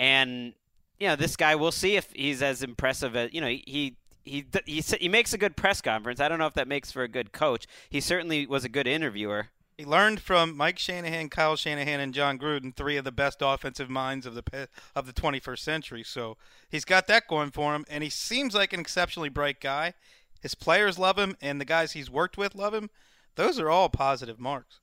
and you know this guy. We'll see if he's as impressive as you know he. He, he, he, makes a good press conference. I don't know if that makes for a good coach. He certainly was a good interviewer. He learned from Mike Shanahan, Kyle Shanahan, and Jon Gruden, three of the best offensive minds of the of the 21st century. So he's got that going for him, and he seems like an exceptionally bright guy. His players love him, and the guys he's worked with love him. Those are all positive marks.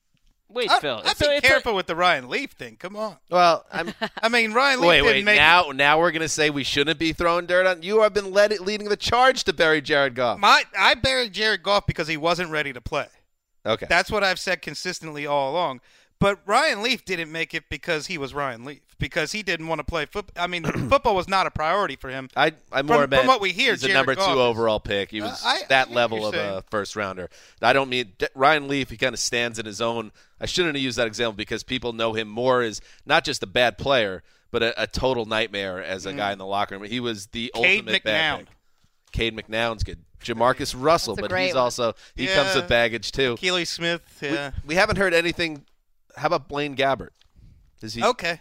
Wait, I, Phil. I'd so be it's a- careful with the Ryan Leaf thing. Come on. Well, I'm. I mean, Ryan Leaf wait, didn't wait. make Now, now we're gonna say we shouldn't be throwing dirt on you. Have been led, leading the charge to bury Jared Goff. my. I buried Jared Goff because he wasn't ready to play. Okay. That's what I've said consistently all along. But Ryan Leaf didn't make it because he was Ryan Leaf because he didn't want to play football. I mean, football was not a priority for him. I, I more From- meant from what we hear, he's a number Goff two is- overall pick. He was Uh, I- I that get what level of saying. a first rounder. I don't mean Ryan Leaf. He kind of stands in his own. I shouldn't have used that example because people know him more as not just a bad player, but a, a total nightmare as a guy in the locker room. He was the Mm. Cade ultimate bad McNown. pick. Cade McNown's good. JaMarcus Russell, but he's one. also he comes with baggage too. Akili Smith. Yeah. We haven't heard anything. How about Blaine Gabbert? Is he? okay.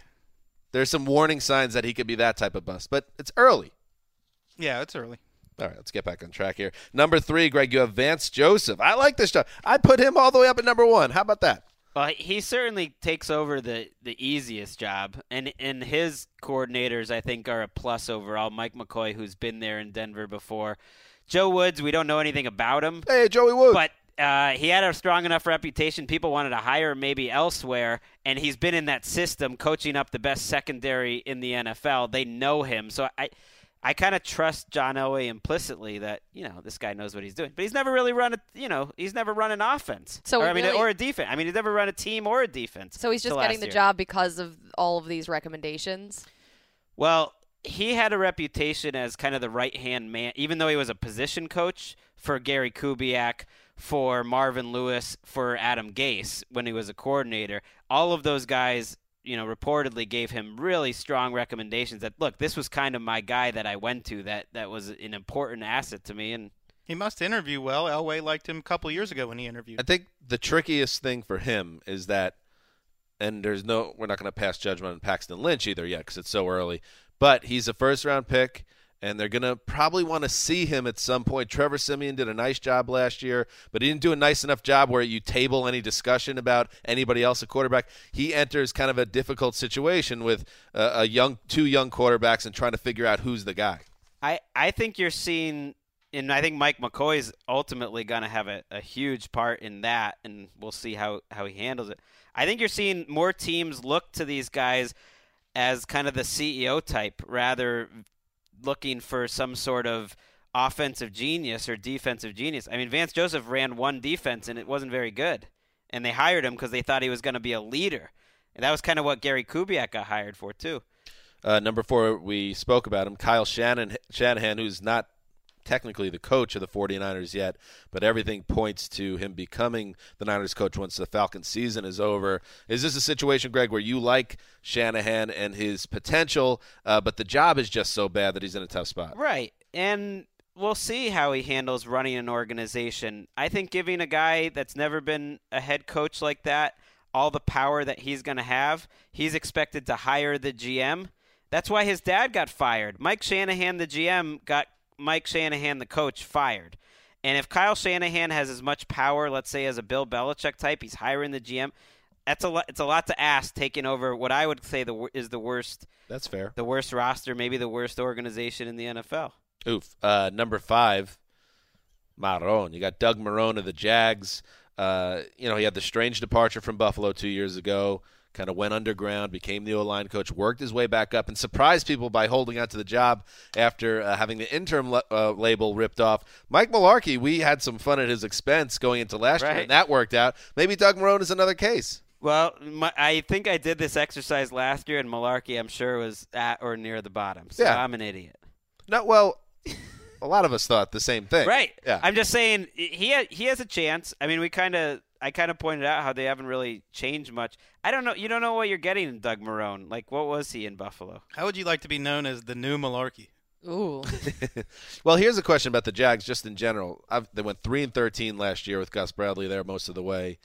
There's some warning signs that he could be that type of bust, but it's early. Yeah, it's early. All right, let's get back on track here. Number three, Gregg, you have Vance Joseph. I like this stuff. I put him all the way up at number one. How about that? Well, he certainly takes over the, the easiest job, and and his coordinators I think are a plus overall. Mike McCoy, who's been there in Denver before, Joe Woods. We don't know anything about him, Hey, Joey Wood. but uh, he had a strong enough reputation. People wanted to hire him maybe elsewhere, and he's been in that system, coaching up the best secondary in the NFL. They know him, so I. I kind of trust John Elway implicitly that you know this guy knows what he's doing, but he's never really run a you know he's never run an offense. So or, I mean, really- or a defense. I mean, he's never run a team or a defense. So he's just getting the year. job because of all of these recommendations. Well, he had a reputation as kind of the right hand man, even though he was a position coach for Gary Kubiak, for Marvin Lewis, for Adam Gase when he was a coordinator. All of those guys you know, reportedly gave him really strong recommendations that look, this was kind of my guy that I went to that that was an important asset to me and He must interview well. Elway liked him a couple years ago when he interviewed. I think the trickiest thing for him is that, and there's no, we're not going to pass judgment on Paxton Lynch either yet because it's so early. But he's a first round pick, and they're going to probably want to see him at some point. Trevor Siemian did a nice job last year, but he didn't do a nice enough job where you table any discussion about anybody else at quarterback. He enters kind of a difficult situation with uh, a young, two young quarterbacks, and trying to figure out who's the guy. I, I think you're seeing, and I think Mike McCoy is ultimately going to have a, a huge part in that, and we'll see how, how he handles it. I think you're seeing more teams look to these guys as kind of the CEO type, rather looking for some sort of offensive genius or defensive genius. I mean, Vance Joseph ran one defense, and it wasn't very good. And they hired him because they thought he was going to be a leader. And that was kind of what Gary Kubiak got hired for, too. Uh, number four, we spoke about him, Kyle Shannon, Shanahan, who's not technically the coach of the 49ers yet, but everything points to him becoming the Niners coach once the Falcons season is over. Is this a situation, Gregg, where you like Shanahan and his potential, uh, but the job is just so bad that he's in a tough spot? Right. And we'll see how he handles running an organization. I think giving a guy that's never been a head coach like that all the power that he's going to have, he's expected to hire the GM. That's why his dad got fired. Mike Shanahan, the GM, got Mike Shanahan, the coach, fired. And if Kyle Shanahan has as much power, let's say as a Bill Belichick type, he's hiring the GM. That's a lot. It's a lot to ask. Taking over what I would say the is the worst. That's fair. The worst roster, maybe the worst organization in the NFL. Oof. Uh, number five, Marrone. You got Doug Marrone of the Jags. Uh, you know, he had the strange departure from Buffalo two years ago. Kind of went underground, became the O line coach, worked his way back up, and surprised people by holding on to the job after uh, having the interim le- uh, label ripped off. Mike Mularkey, we had some fun at his expense going into last Right. year, and that worked out. Maybe Doug Marrone is another case. Well, my, I think I did this exercise last year, and Mularkey, I'm sure, was at or near the bottom. So Yeah. I'm an idiot. No, well, a lot of us thought the same thing. Right. Yeah. I'm just saying he ha- he has a chance. I mean, we kind of I kind of pointed out how they haven't really changed much. I don't know. You don't know what you're getting in Doug Marrone. Like, what was he in Buffalo? How would you like to be known as the new Mularkey? Ooh. Well, here's a question about the Jags just in general. I've, they went three and thirteen last year with Gus Bradley there most of the way.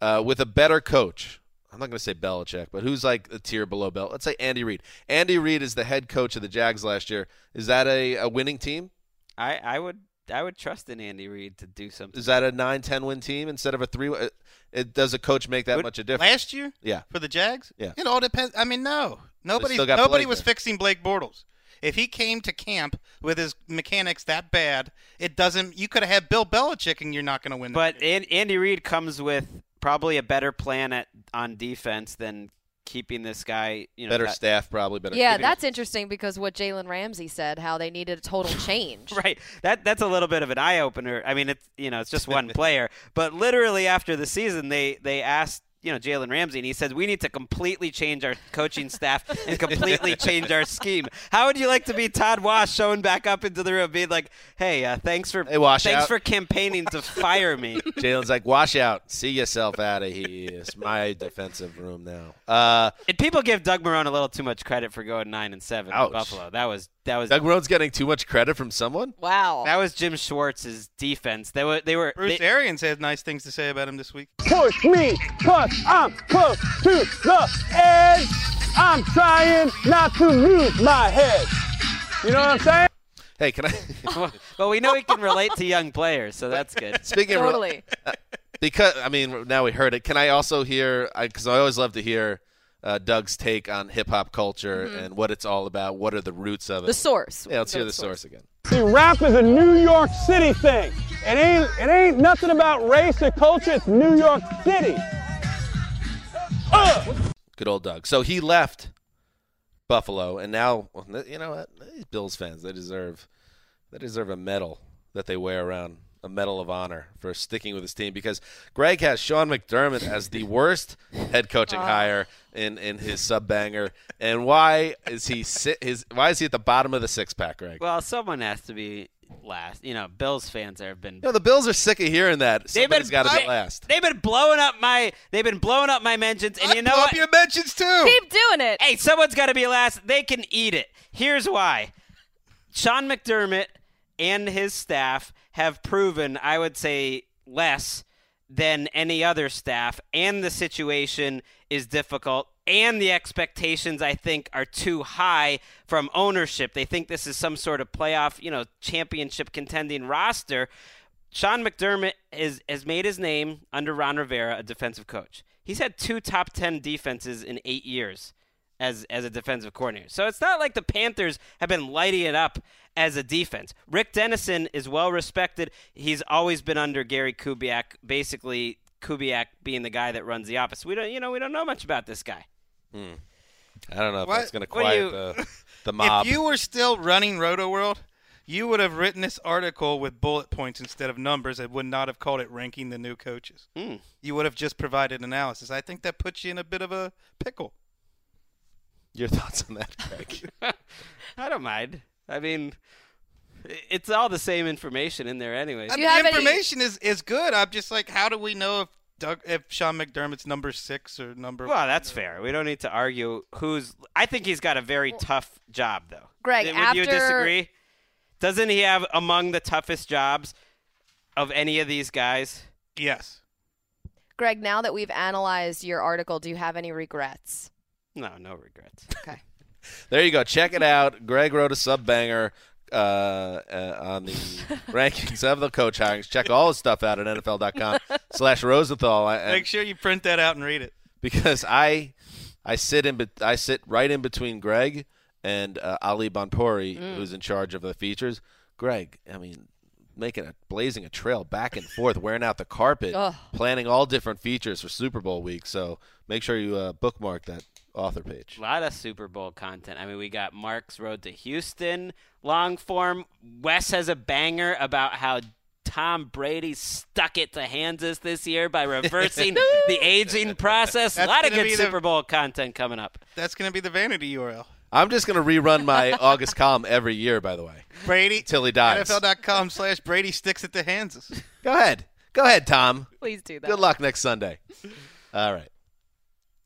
Uh, with a better coach, I'm not going to say Belichick, but who's like a tier below Bel? Let's say Andy Reid. Andy Reid is the head coach of the Jags last year. Is that a, a winning team? I I would I would trust in Andy Reid to do something. Is that a 9-10 win team instead of a three? It, it, does a coach make that Would- much a difference? Last year Yeah. for the Jags? Yeah. It all depends. I mean, no. Nobody nobody Blake was there. fixing Blake Bortles. If he came to camp with his mechanics that bad, it doesn't. You could have had Bill Belichick, and you're not going to win. But An- Andy Reid comes with probably a better plan at on defense than keeping this guy. You know, better that- staff, probably better. Yeah, that's interesting because what Jalen Ramsey said, how they needed a total change. Right. That that's a little bit of an eye opener. I mean, it's you know it's just one player, but literally after the season, they they asked you know Jalen Ramsey, and he said we need to completely change our coaching staff and completely change our scheme. How would you like to be Todd Wash showing back up into the room, being like, "Hey, uh, thanks for Hey, Wash thanks out." for campaigning to fire me." Jalen's like, wash out. See yourself out of here. It's my defensive room now. Uh, And people give Doug Marrone a little too much credit for going nine and seven Ouch. in Buffalo. That was that was Doug Marrone's getting too much credit from someone. Wow. that was Jim Schwartz's defense. They were they were Bruce they- Arians had nice things to say about him this week. push me, cause I'm close to the edge. I'm trying not to lose my head. You know what I'm saying? Hey, can I? well, we know he can relate to young players, so that's good. Speaking of Totally. because I mean now we heard it. Can I also hear? Because I, always love to hear uh, Doug's take on hip hop culture and what it's all about. What are the roots of it? Mm-hmm. The source. Yeah, let's Go hear to the source again. See, rap is a New York City thing. It ain't it ain't nothing about race or culture. It's New York City. Uh. Good old Doug. So he left Buffalo, and now you know what? These Bills fans they deserve they deserve a medal that they wear around a medal of honor for sticking with his team because Gregg has Sean McDermott as the worst head coaching hire in, in his sub banger. And why is he sit his why is he at the bottom of the six pack, Gregg? Well, someone has to be last. You know, Bills fans have been. You know, the Bills are sick of hearing that. They've been Somebody's got to be last. They've been blowing up my. They've been blowing up my mentions, and I'd you know blow what? up your mentions too. Keep doing it. Hey, someone's got to be last. They can eat it. Here's why. Sean McDermott and his staff have proven, I would say, less than any other staff, and the situation is difficult, and the expectations, I think, are too high from ownership. They think this is some sort of playoff, you know, championship contending roster. Sean McDermott is, has made his name under Ron Rivera, a defensive coach. He's had two top 10 defenses in eight years as, as a defensive coordinator. So it's not like the Panthers have been lighting it up as a defense. Rick Dennison is well respected. He's always been under Gary Kubiak, basically Kubiak being the guy that runs the office. We don't, you know, we don't know much about this guy. I don't know if What? that's going to quiet you- the, the mob. If you were still running Rotoworld, you would have written this article with bullet points instead of numbers and would not have called it ranking the new coaches. Hmm. You would have just provided analysis. I think that puts you in a bit of a pickle. Your thoughts on that, Gregg? I don't mind. I mean, it's all the same information in there, anyways. You have the any- information is, is good. I'm just like, how do we know if Doug, if Sean McDermott's number six or number? Well, that's fair. We don't need to argue who's. I think he's got a very tough job, though. Gregg, Would after you disagree? Doesn't he have among the toughest jobs of any of these guys? yes. Gregg, now that we've analyzed your article, do you have any regrets? No, no regrets. Okay. There you go. Check it out. Gregg wrote a sub banger uh, uh, on the rankings of the coach hirings. Check all his stuff out at NFL.com slash Rosenthal. I, Make sure you print that out and read it. because I I sit in bet- I sit right in between Gregg and uh, Ali Bhanpuri, who's in charge of the features. Gregg, I mean, making a blazing a trail back and forth, wearing out the carpet, Ugh. planning all different features for Super Bowl week. So make sure you uh, bookmark that author page. A lot of Super Bowl content. I mean, we got Marc's Road to Houston long form. Wes has a banger about how Tom Brady stuck it to Kansas this year by reversing the aging process. a lot of good be the- Super Bowl content coming up. That's going to be the vanity URL. I'm just going to rerun my August column every year, by the way, Brady. till he dies. NFL.com slash Brady sticks it to Kansas. Go ahead. Go ahead, Tom. Please do that. Good luck next Sunday. All right.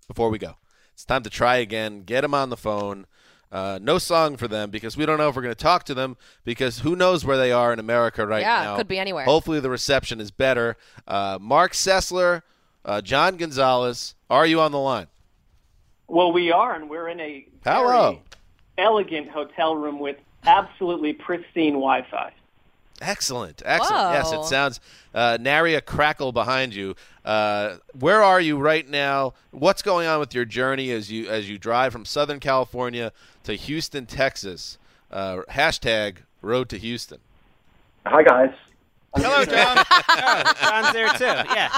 Before we go, it's time to try again. Get him on the phone. Uh, no song for them because we don't know if we're going to talk to them because who knows where they are in America right Yeah, now. could be anywhere. Hopefully the reception is better. Uh, Marc Sessler, uh, John Gonzalez, are you on the line? Well, we are, and we're in a Hello. very elegant hotel room with absolutely pristine Wi-Fi. Excellent, excellent. Yes, it sounds uh, nary a crackle behind you. Uh, where are you right now? What's going on with your journey as you as you drive from Southern California to Houston, Texas? Uh, hashtag Road to Houston. Hi, guys. Hello, John. Oh, John's there too. Yeah.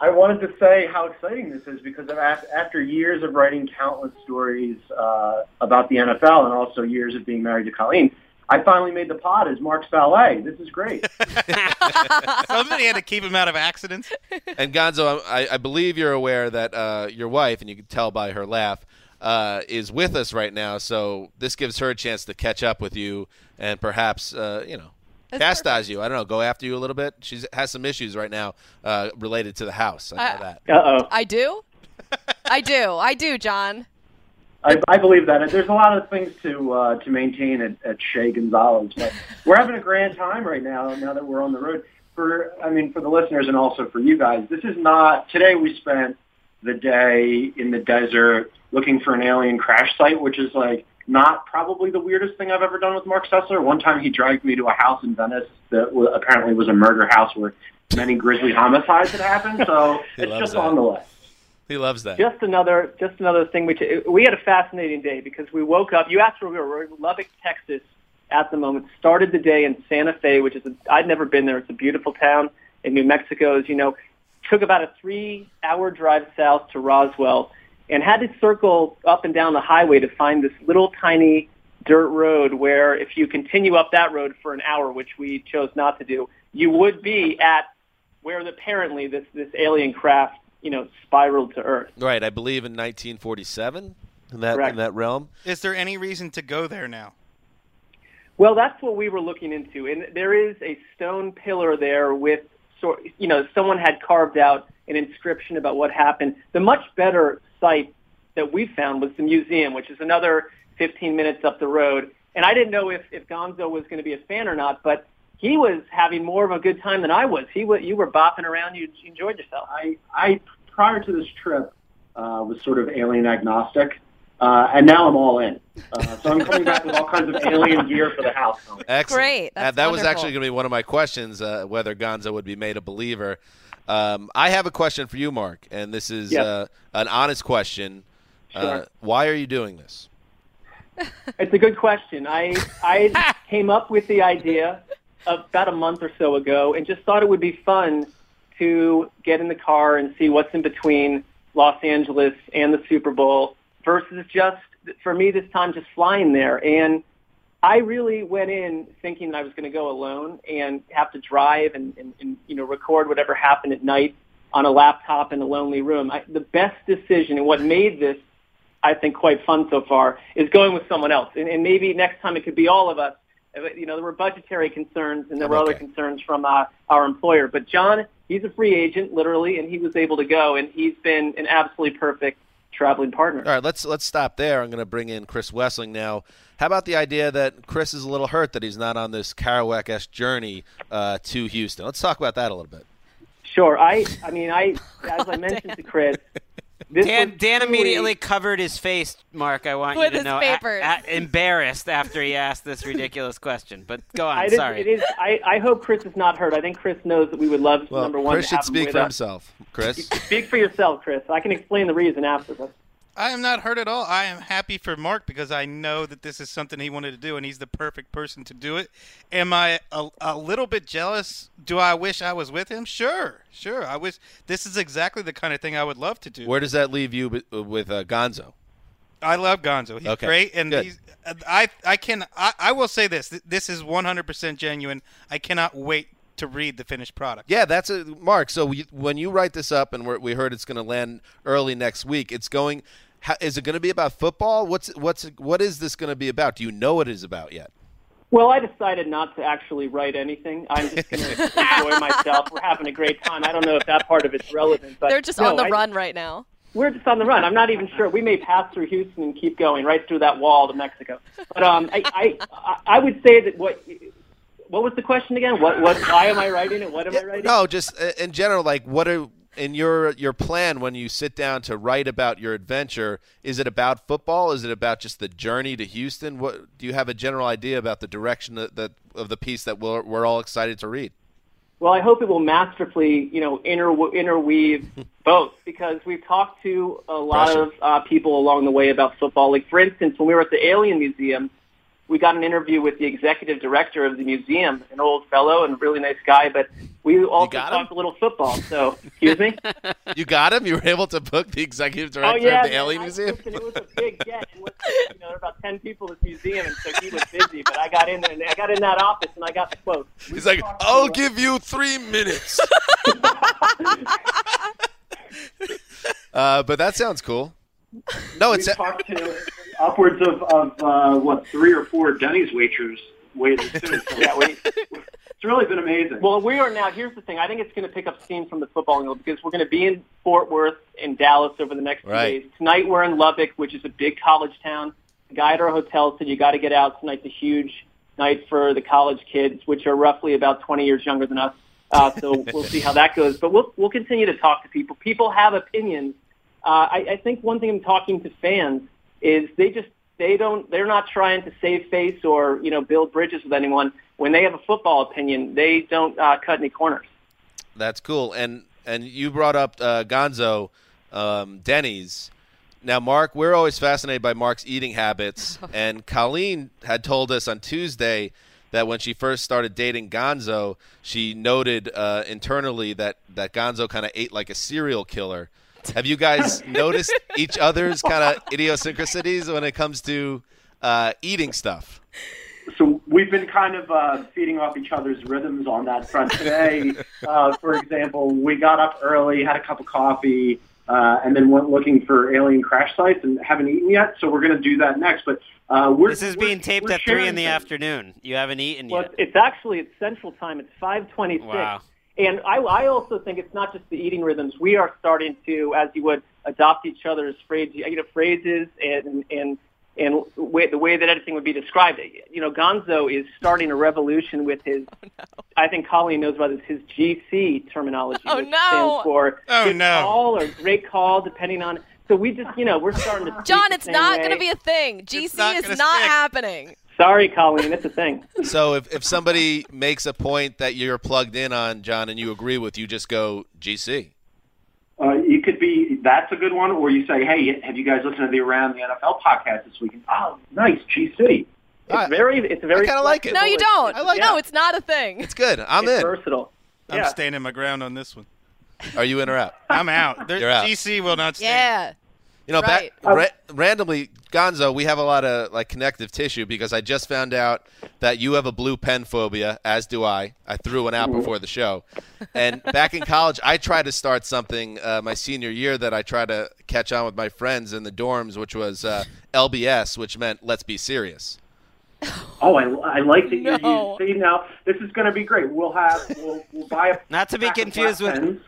I wanted to say how exciting this is because after years of writing countless stories uh, about the NFL and also years of being married to Colleen, I finally made the pod as Marc's valet. This is great. Somebody had to keep him out of accidents. And Gonzo, I, I believe you're aware that uh, your wife, and you can tell by her laugh, uh, is with us right now. So this gives her a chance to catch up with you and perhaps, uh, you know, That's chastise you. I don't know, go after you a little bit. She has some issues right now uh, related to the house. I know Uh, that. Uh-oh. I do? I do. I do, John. I, I believe that. There's a lot of things to uh, to maintain at, at Shea Gonzalez, but we're having a grand time right now. Now that we're on the road, for I mean, for the listeners and also for you guys, this is not. Today we spent the day in the desert looking for an alien crash site, which is like not probably the weirdest thing I've ever done with Marc Sessler. One time he dragged me to a house in Venice that wa- apparently was a murder house where many grisly homicides had happened. So it's just that. on the list. He loves that. Just another, just another thing. We t- we had a fascinating day because we woke up. You asked where we were. We're in Lubbock, Texas, at the moment. Started the day in Santa Fe, which is I'd never been there. It's a beautiful town in New Mexico. As you know, took about a three-hour drive south to Roswell, and had to circle up and down the highway to find this little tiny dirt road where, if you continue up that road for an hour, which we chose not to do, you would be at where apparently this this alien craft, you know, spiraled to Earth. Right, I believe in 1947 in that in that realm. Is there any reason to go there now? Well, that's what we were looking into, and there is a stone pillar there with, sort, you know, someone had carved out an inscription about what happened. The much better site that we found was the museum, which is another 15 minutes up the road. And I didn't know if, if Gonzo was going to be a fan or not, but he was having more of a good time than I was. He was, you were bopping around. You enjoyed yourself. I, I prior to this trip uh, was sort of alien agnostic. Uh, and now I'm all in. Uh, so I'm coming back with all kinds of alien gear for the house. Excellent. Great. Uh, That's that was actually going to be one of my questions, uh, whether Gonzo would be made a believer. Um, I have a question for you, Marc, and this is Yes. uh, an honest question. Uh, Sure. why are you doing this? It's a good question. I I came up with the idea about a month or so ago, and just thought it would be fun to get in the car and see what's in between Los Angeles and the Super Bowl versus just for me this time just flying there. And I really went in thinking that I was going to go alone and have to drive and, and, and you know record whatever happened at night on a laptop in a lonely room. I, the best decision and what made this I think quite fun so far is going with someone else. And, and maybe next time it could be all of us. Uh, You know, there were budgetary concerns and there were other Okay. concerns from uh, our employer. But John, he's a free agent, literally, and he was able to go, and he's been an absolutely perfect traveling partner. All right, let's let's stop there. I'm going to bring in Chris Wesseling now. How about the idea that Chris is a little hurt that he's not on this Kerouac-esque journey uh, to Houston? Let's talk about that a little bit. Sure. I, I mean, I, as I mentioned to Chris, Dan, Dan truly- immediately covered his face, Marc. I want With you to know, a- papers. a- embarrassed after he asked this ridiculous question. But go on. I did, sorry. It is. I, I hope Chris is not hurt. I think Chris knows that we would love Well, number one Chris to should have speak with for us. himself. Chris, Speak for yourself, Chris. I can explain the reason after this. I am not hurt at all. I am happy for Marc because I know that this is something he wanted to do, and he's the perfect person to do it. Am I a, a little bit jealous? Do I wish I was with him? Sure, sure. I wish this is exactly the kind of thing I would love to do. where does that leave you with, with uh, Gonzo? I love Gonzo. He's Okay, great, and good. he's. I I can I, I will say this. This is 100% genuine. I cannot wait to read the finished product. Yeah, that's a Mark. So we, when you write this up, and we're, we heard it's going to land early next week, it's going. How, is it going to be about football? What's what's what is this going to be about? Do you know what it is about yet? Well, I decided not to actually write anything. I'm just going to enjoy myself. We're having a great time. I don't know if that part of it's relevant, but They're just no, on the I- run right now. We're just on the run. I'm not even sure. We may pass through Houston and keep going right through that wall to Mexico. But um, I, I, I- I would say that what, what was the question again? What, what? Why am I writing it? What am I writing? No, just uh, in general, like what are in your your plan when you sit down to write about your adventure? Is it about football? Is it about just the journey to Houston? What do you have a general idea about the direction that, that of the piece that we're, we're all excited to read? Well, I hope it will masterfully, you know, inter- interweave both because we've talked to a lot Pressure. of uh, people along the way about football. Like, for instance, when we were at the Alien Museum, we got an interview with the executive director of the museum, an old fellow and a really nice guy, but we also talked a little football. So, excuse me? You got him. You were able to book the executive oh, director yeah. of the Alien Museum. Listen, it was a big get. It was, you know, there were about 10 people at the museum, and so he was busy, but I got in there, and I got in that office, and I got the quote. He's like, I'll give you three minutes. uh, but that sounds cool. No, we it's talked to upwards of, of uh, what three or four Denny's waiters waiters too. So Yeah, we, it's really been amazing. Well, we are now. Here's the thing. I think it's going to pick up steam from the football angle because we're going to be in Fort Worth and Dallas over the next two Right. days. Tonight we're in Lubbock, which is a big college town. The guy at our hotel said you got to get out tonight's a huge night for the college kids, which are roughly about 20 years younger than us. Uh, so we'll see how that goes. But we'll we'll continue to talk to people. People have opinions. Uh, I, I think one thing I'm talking to fans is they just they don't they're not trying to save face or you know build bridges with anyone. When they have a football opinion, they don't uh, cut any corners. That's cool. And and you brought up uh, Gonzo, um, Denny's. Now, Marc, we're always fascinated by Marc's eating habits, and Colleen had told us on Tuesday that when she first started dating Gonzo, she noted uh, internally that that Gonzo kind of ate like a serial killer. Have you guys noticed each other's kind of idiosyncrasies when it comes to uh, eating stuff? so we've been kind of uh, feeding off each other's rhythms on that front today. uh, for example, we got up early, had a cup of coffee, uh, and then went looking for alien crash sites and haven't eaten yet. So we're going to do that next. But uh, we're, This is we're- being taped we're at three in the things. afternoon. You haven't eaten Well, yet. it's, it's actually it's Central Time. It's 5:26. Wow. And I, I also think it's not just the eating rhythms. We are starting to, as you would, adopt each other's phrases, you know, phrases and and and way, the way that anything would be described. You know, Gonzo is starting a revolution with his. Oh, I think Colleen knows about this. His GC terminology. Oh, which no. Stands for Oh, good no. call or great call, depending on. So we just, you know, we're starting to. John, it's not going to be a thing. GC not is not stick. happening. Sorry, Colleen, it's a thing. So if, if somebody makes a point that you're plugged in on, John, and you agree with, you just go GC. Uh, you could be that's a good one, or you say, "Hey, have you guys listened to the Around the NFL podcast this weekend?" Oh, nice, GC. It's I- very, it's very. I kinda like it. No, you don't. I like no, it. it's not a thing. It's good. I'm It's in. versatile. I'm Yeah. standing my ground on this one. Are you in or out? I'm out. There, You're out. GC will not stand. Yeah. You know, Right. back, ra- randomly, Gonzo, we have a lot of like connective tissue because I just found out that you have a blue pen phobia, as do I. I threw one out before the show. And back in college, I tried to start something uh, my senior year that I tried to catch on with my friends in the dorms, which was uh, LBS, which meant let's be serious. Oh, I, I like that you're No. using. See now, this is going to be great. We'll have we'll, we'll buy a Not to be pack of confused with- pens.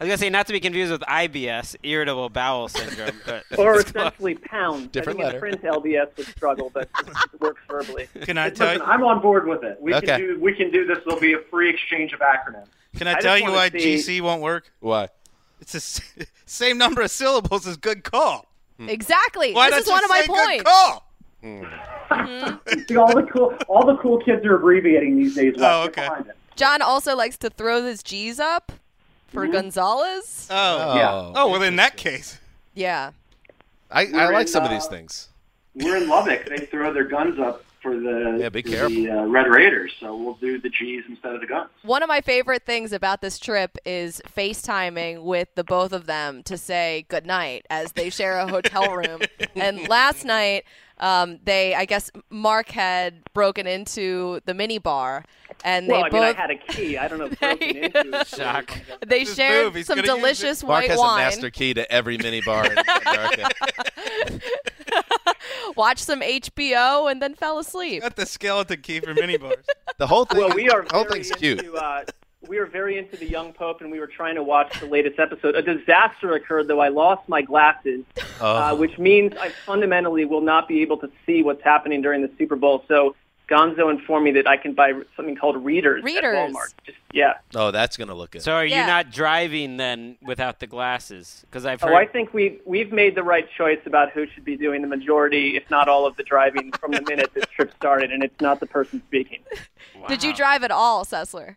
I was gonna say not to be confused with IBS, irritable bowel syndrome. But or essentially pound. Different I letter. think in print LBS would struggle, but it works verbally. Can I tell Listen, you? I'm on board with it. We Okay. can do we can do this. There'll be a free exchange of acronyms. Can I, I tell you why see- GC won't work? Why? It's the same number of syllables as good call. Hmm. Exactly. Why this not is one just of my say good points. call? Mm-hmm. See, all the cool all the cool kids are abbreviating these days. Oh, okay. John also likes to throw his G's up for Mm-hmm. Gonzalez. Oh, Yeah. Oh, well, in that case, Yeah. I, I We're like in, some of uh, these things. We're in Lubbock. They throw their guns up for the Yeah, be careful. the uh, Red Raiders, so we'll do the G's instead of the guns. One of my favorite things about this trip is FaceTiming with the both of them to say goodnight as they share a hotel room. and last night, um, they, I guess, Marc had broken into the mini bar, and Well, they I mean, I both had a key. I don't know. Broken into. Shock. they Just shared move. Some gonna use it. delicious Marc has wine. a master key to every minibar in America. watched some HBO, and then fell asleep. got the skeleton key for mini bars. The whole thing. Well, we are the whole very thing's cute. into. Uh, we are very into the young pope, and we were trying to watch the latest episode. A disaster occurred, though. I lost my glasses, uh, Oh. which means I fundamentally will not be able to see what's happening during the Super Bowl. So Gonzo informed me that I can buy something called readers, Readers. at Walmart. Just yeah. Oh, that's gonna look good. So are Yeah. you not driving then without the glasses? Because I've oh, heard. Oh, I think we we've made the right choice about who should be doing the majority, if not all, of the driving from the minute this trip started, and it's not the person speaking. Did you drive at all, Sessler?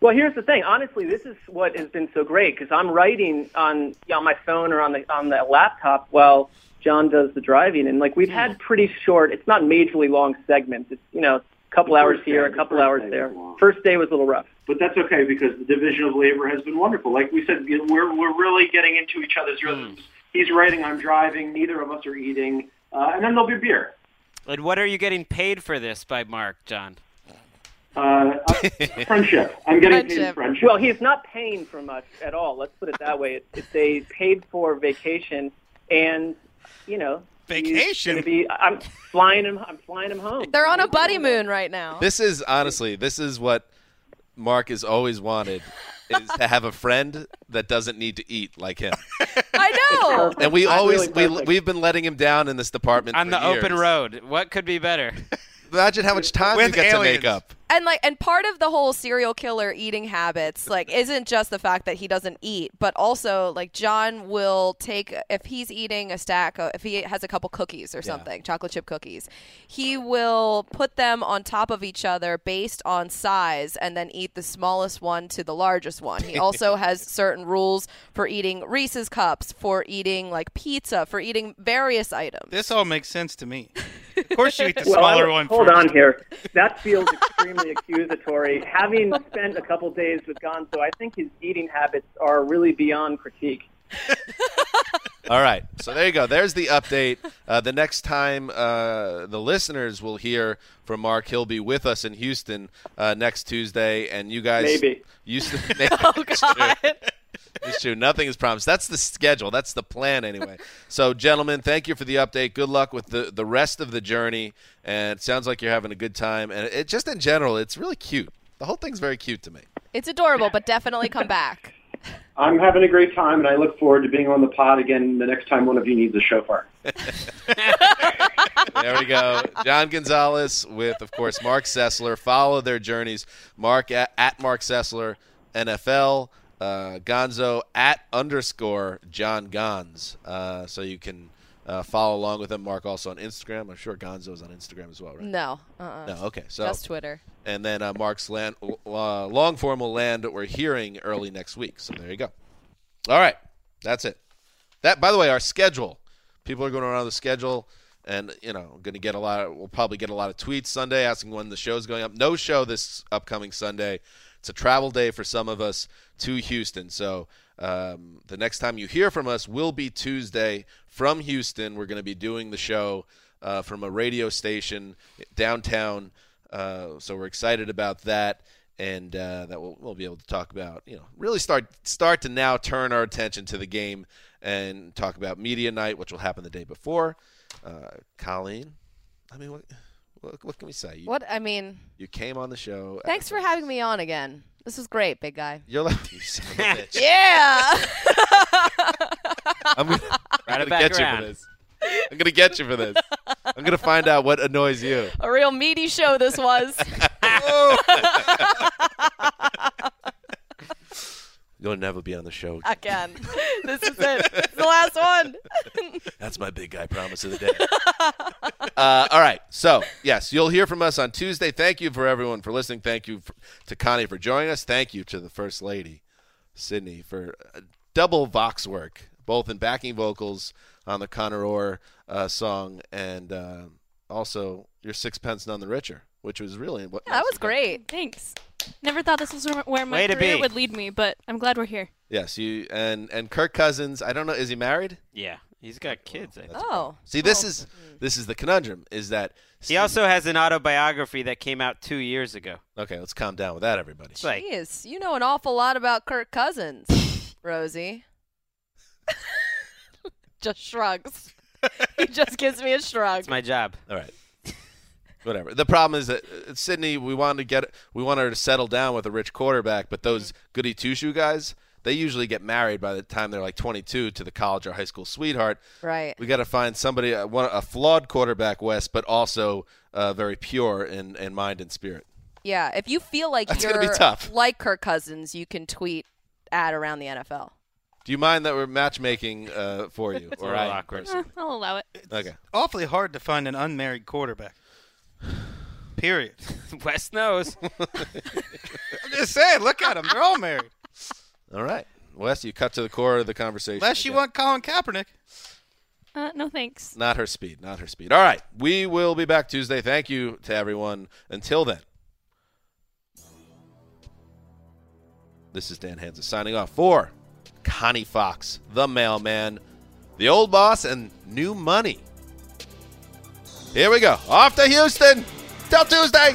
Well, here's the thing. Honestly, this is what has been so great because I'm writing on on my phone or on the on the laptop while John does the driving, and like we've had pretty short. It's not majorly long segments. It's you know a couple hours here, day- a couple hours there. First day was a little rough. But that's okay because the division of labor has been wonderful. Like we said, we're we're really getting into each other's rhythms. He's writing, I'm driving. Neither of us are eating, uh, and then there'll be beer. And what are you getting paid for this by Marc, John? Uh, uh, friendship. I'm getting paid Friendship. friendship. Well, he's not paying for much at all. Let's put it that way. It's, it's a paid for vacation, and you know, Vacation? Be, I'm flying him. I'm flying him home. They're on a buddy moon right now. This is honestly, this is what Marc has always wanted: is to have a friend that doesn't need to eat like him. I know. And we always really we we've been letting him down in this department On for the open road. What could be better? Imagine how much time you With get to make up. And like and part of the whole serial killer eating habits like isn't just the fact that he doesn't eat but also like john will take if he's eating a stack of, if he has a couple cookies or something chocolate chip cookies he will put them on top of each other based on size and then eat the smallest one to the largest one he also has certain rules for eating reese's cups for eating like pizza for eating various items This all makes sense to me. Of course, you eat the Well, smaller I- one Hold first. on here. That feels extremely accusatory. Having spent a couple days with Gonzo, I think his eating habits are really beyond critique. All right, so there you go. There's the update. Uh, the next time uh, the listeners will hear from Marc, he'll be with us in Houston uh, next Tuesday, and you guys Maybe. Houston. Maybe. oh god It's true. Nothing is promised. That's the schedule. That's the plan, anyway. so, gentlemen, thank you for the update. Good luck with the, the rest of the journey. And it sounds like you're having a good time. And it just in general, it's really cute. The whole thing's very cute to me. It's adorable, but definitely come back. I'm having a great time, and I look forward to being on the pod again the next time one of you needs a chauffeur. there we go. John Gonzalez with, of course, Marc Sessler. Follow their journeys. Marc at, at Marc Sessler, NFL. Uh, Gonzo at underscore John Gons. Uh, so you can uh, follow along with him. Marc also on Instagram. I'm sure Gonzo's on Instagram as well, right? No. Uh-uh. No. Okay. So Just Twitter. And then uh, Marc's land, uh, long form will land. We're hearing early next week. So there you go. All right. That's it. That, by the way, our schedule. People are going around the schedule, and you know, going to get a lot. Of, we'll probably get a lot of tweets Sunday asking when the show's going up. No show this upcoming Sunday. It's a travel day for some of us to Houston. So um, the next time you hear from us will be Tuesday from Houston. We're going to be doing the show uh, from a radio station downtown. Uh, so we're excited about that, and uh, that we'll, we'll be able to talk about. You know, really start start to now turn our attention to the game and talk about media night, which will happen the day before. Uh, Colleen, I mean, what, what, what can we say? You, What I mean, You came on the show. thanks for having me on again. This was great, big guy. You're like, you son of a bitch. Yeah. I'm gonna, Right I'm gonna back get you around. for this. I'm gonna get you for this. I'm gonna find out what annoys you. A real meaty show this was. You'll never be on the show. Again. This is it. It's the last one. That's my big guy promise of the day. uh, all right. So, yes, you'll hear from us on Tuesday. Thank you for everyone for listening. Thank you for, to Connie for joining us. Thank you to the First Lady, Sydney, for uh, double Vox work, both in backing vocals on the Conor Orr uh, song and uh, also your Sixpence None the Richer, which was really what. that was great. Thanks. Never thought this was where- where my Way to career be. would lead me, but I'm glad we're here. Yes, you and and Kirk Cousins. I don't know. Is he married? Yeah, he's got kids. I think. Oh. See, this oh. is this is the conundrum. Is that He also has an autobiography that came out two years ago. okay? Let's calm down with that, everybody. It's like Jeez, you know an awful lot about Kirk Cousins, Rosie. just shrugs. he just gives me a shrug. it's my job. All right. Whatever. The problem is that uh, Sydney, we wanted to get, we wanted her to settle down with a rich quarterback, but those goody two shoe guys, they usually get married by the time they're like 22 to the college or high school sweetheart. Right. We got to find somebody, uh, one, a flawed quarterback, Wes, but also uh, very pure in, in mind and spirit. Yeah, if you feel like That's you're gonna be tough. like Kirk Cousins, you can tweet at around the NFL. Do you mind that we're matchmaking uh, for you? It's a little I awkward. personally? Eh, I'll allow it. Okay. Awfully hard to find an unmarried quarterback. Period. Wes knows. I'm just saying, look at them. They're all married. All right. Wes, you cut to the core of the conversation. Unless you again. want Colin Kaepernick. Uh, no thanks. Not her speed. Not her speed. All right. We will be back Tuesday. Thank you to everyone. Until then, this is Dan Hanzus signing off for Connie Fox, the mailman, the old boss, and new money. Here we go. Off to Houston. Till Tuesday.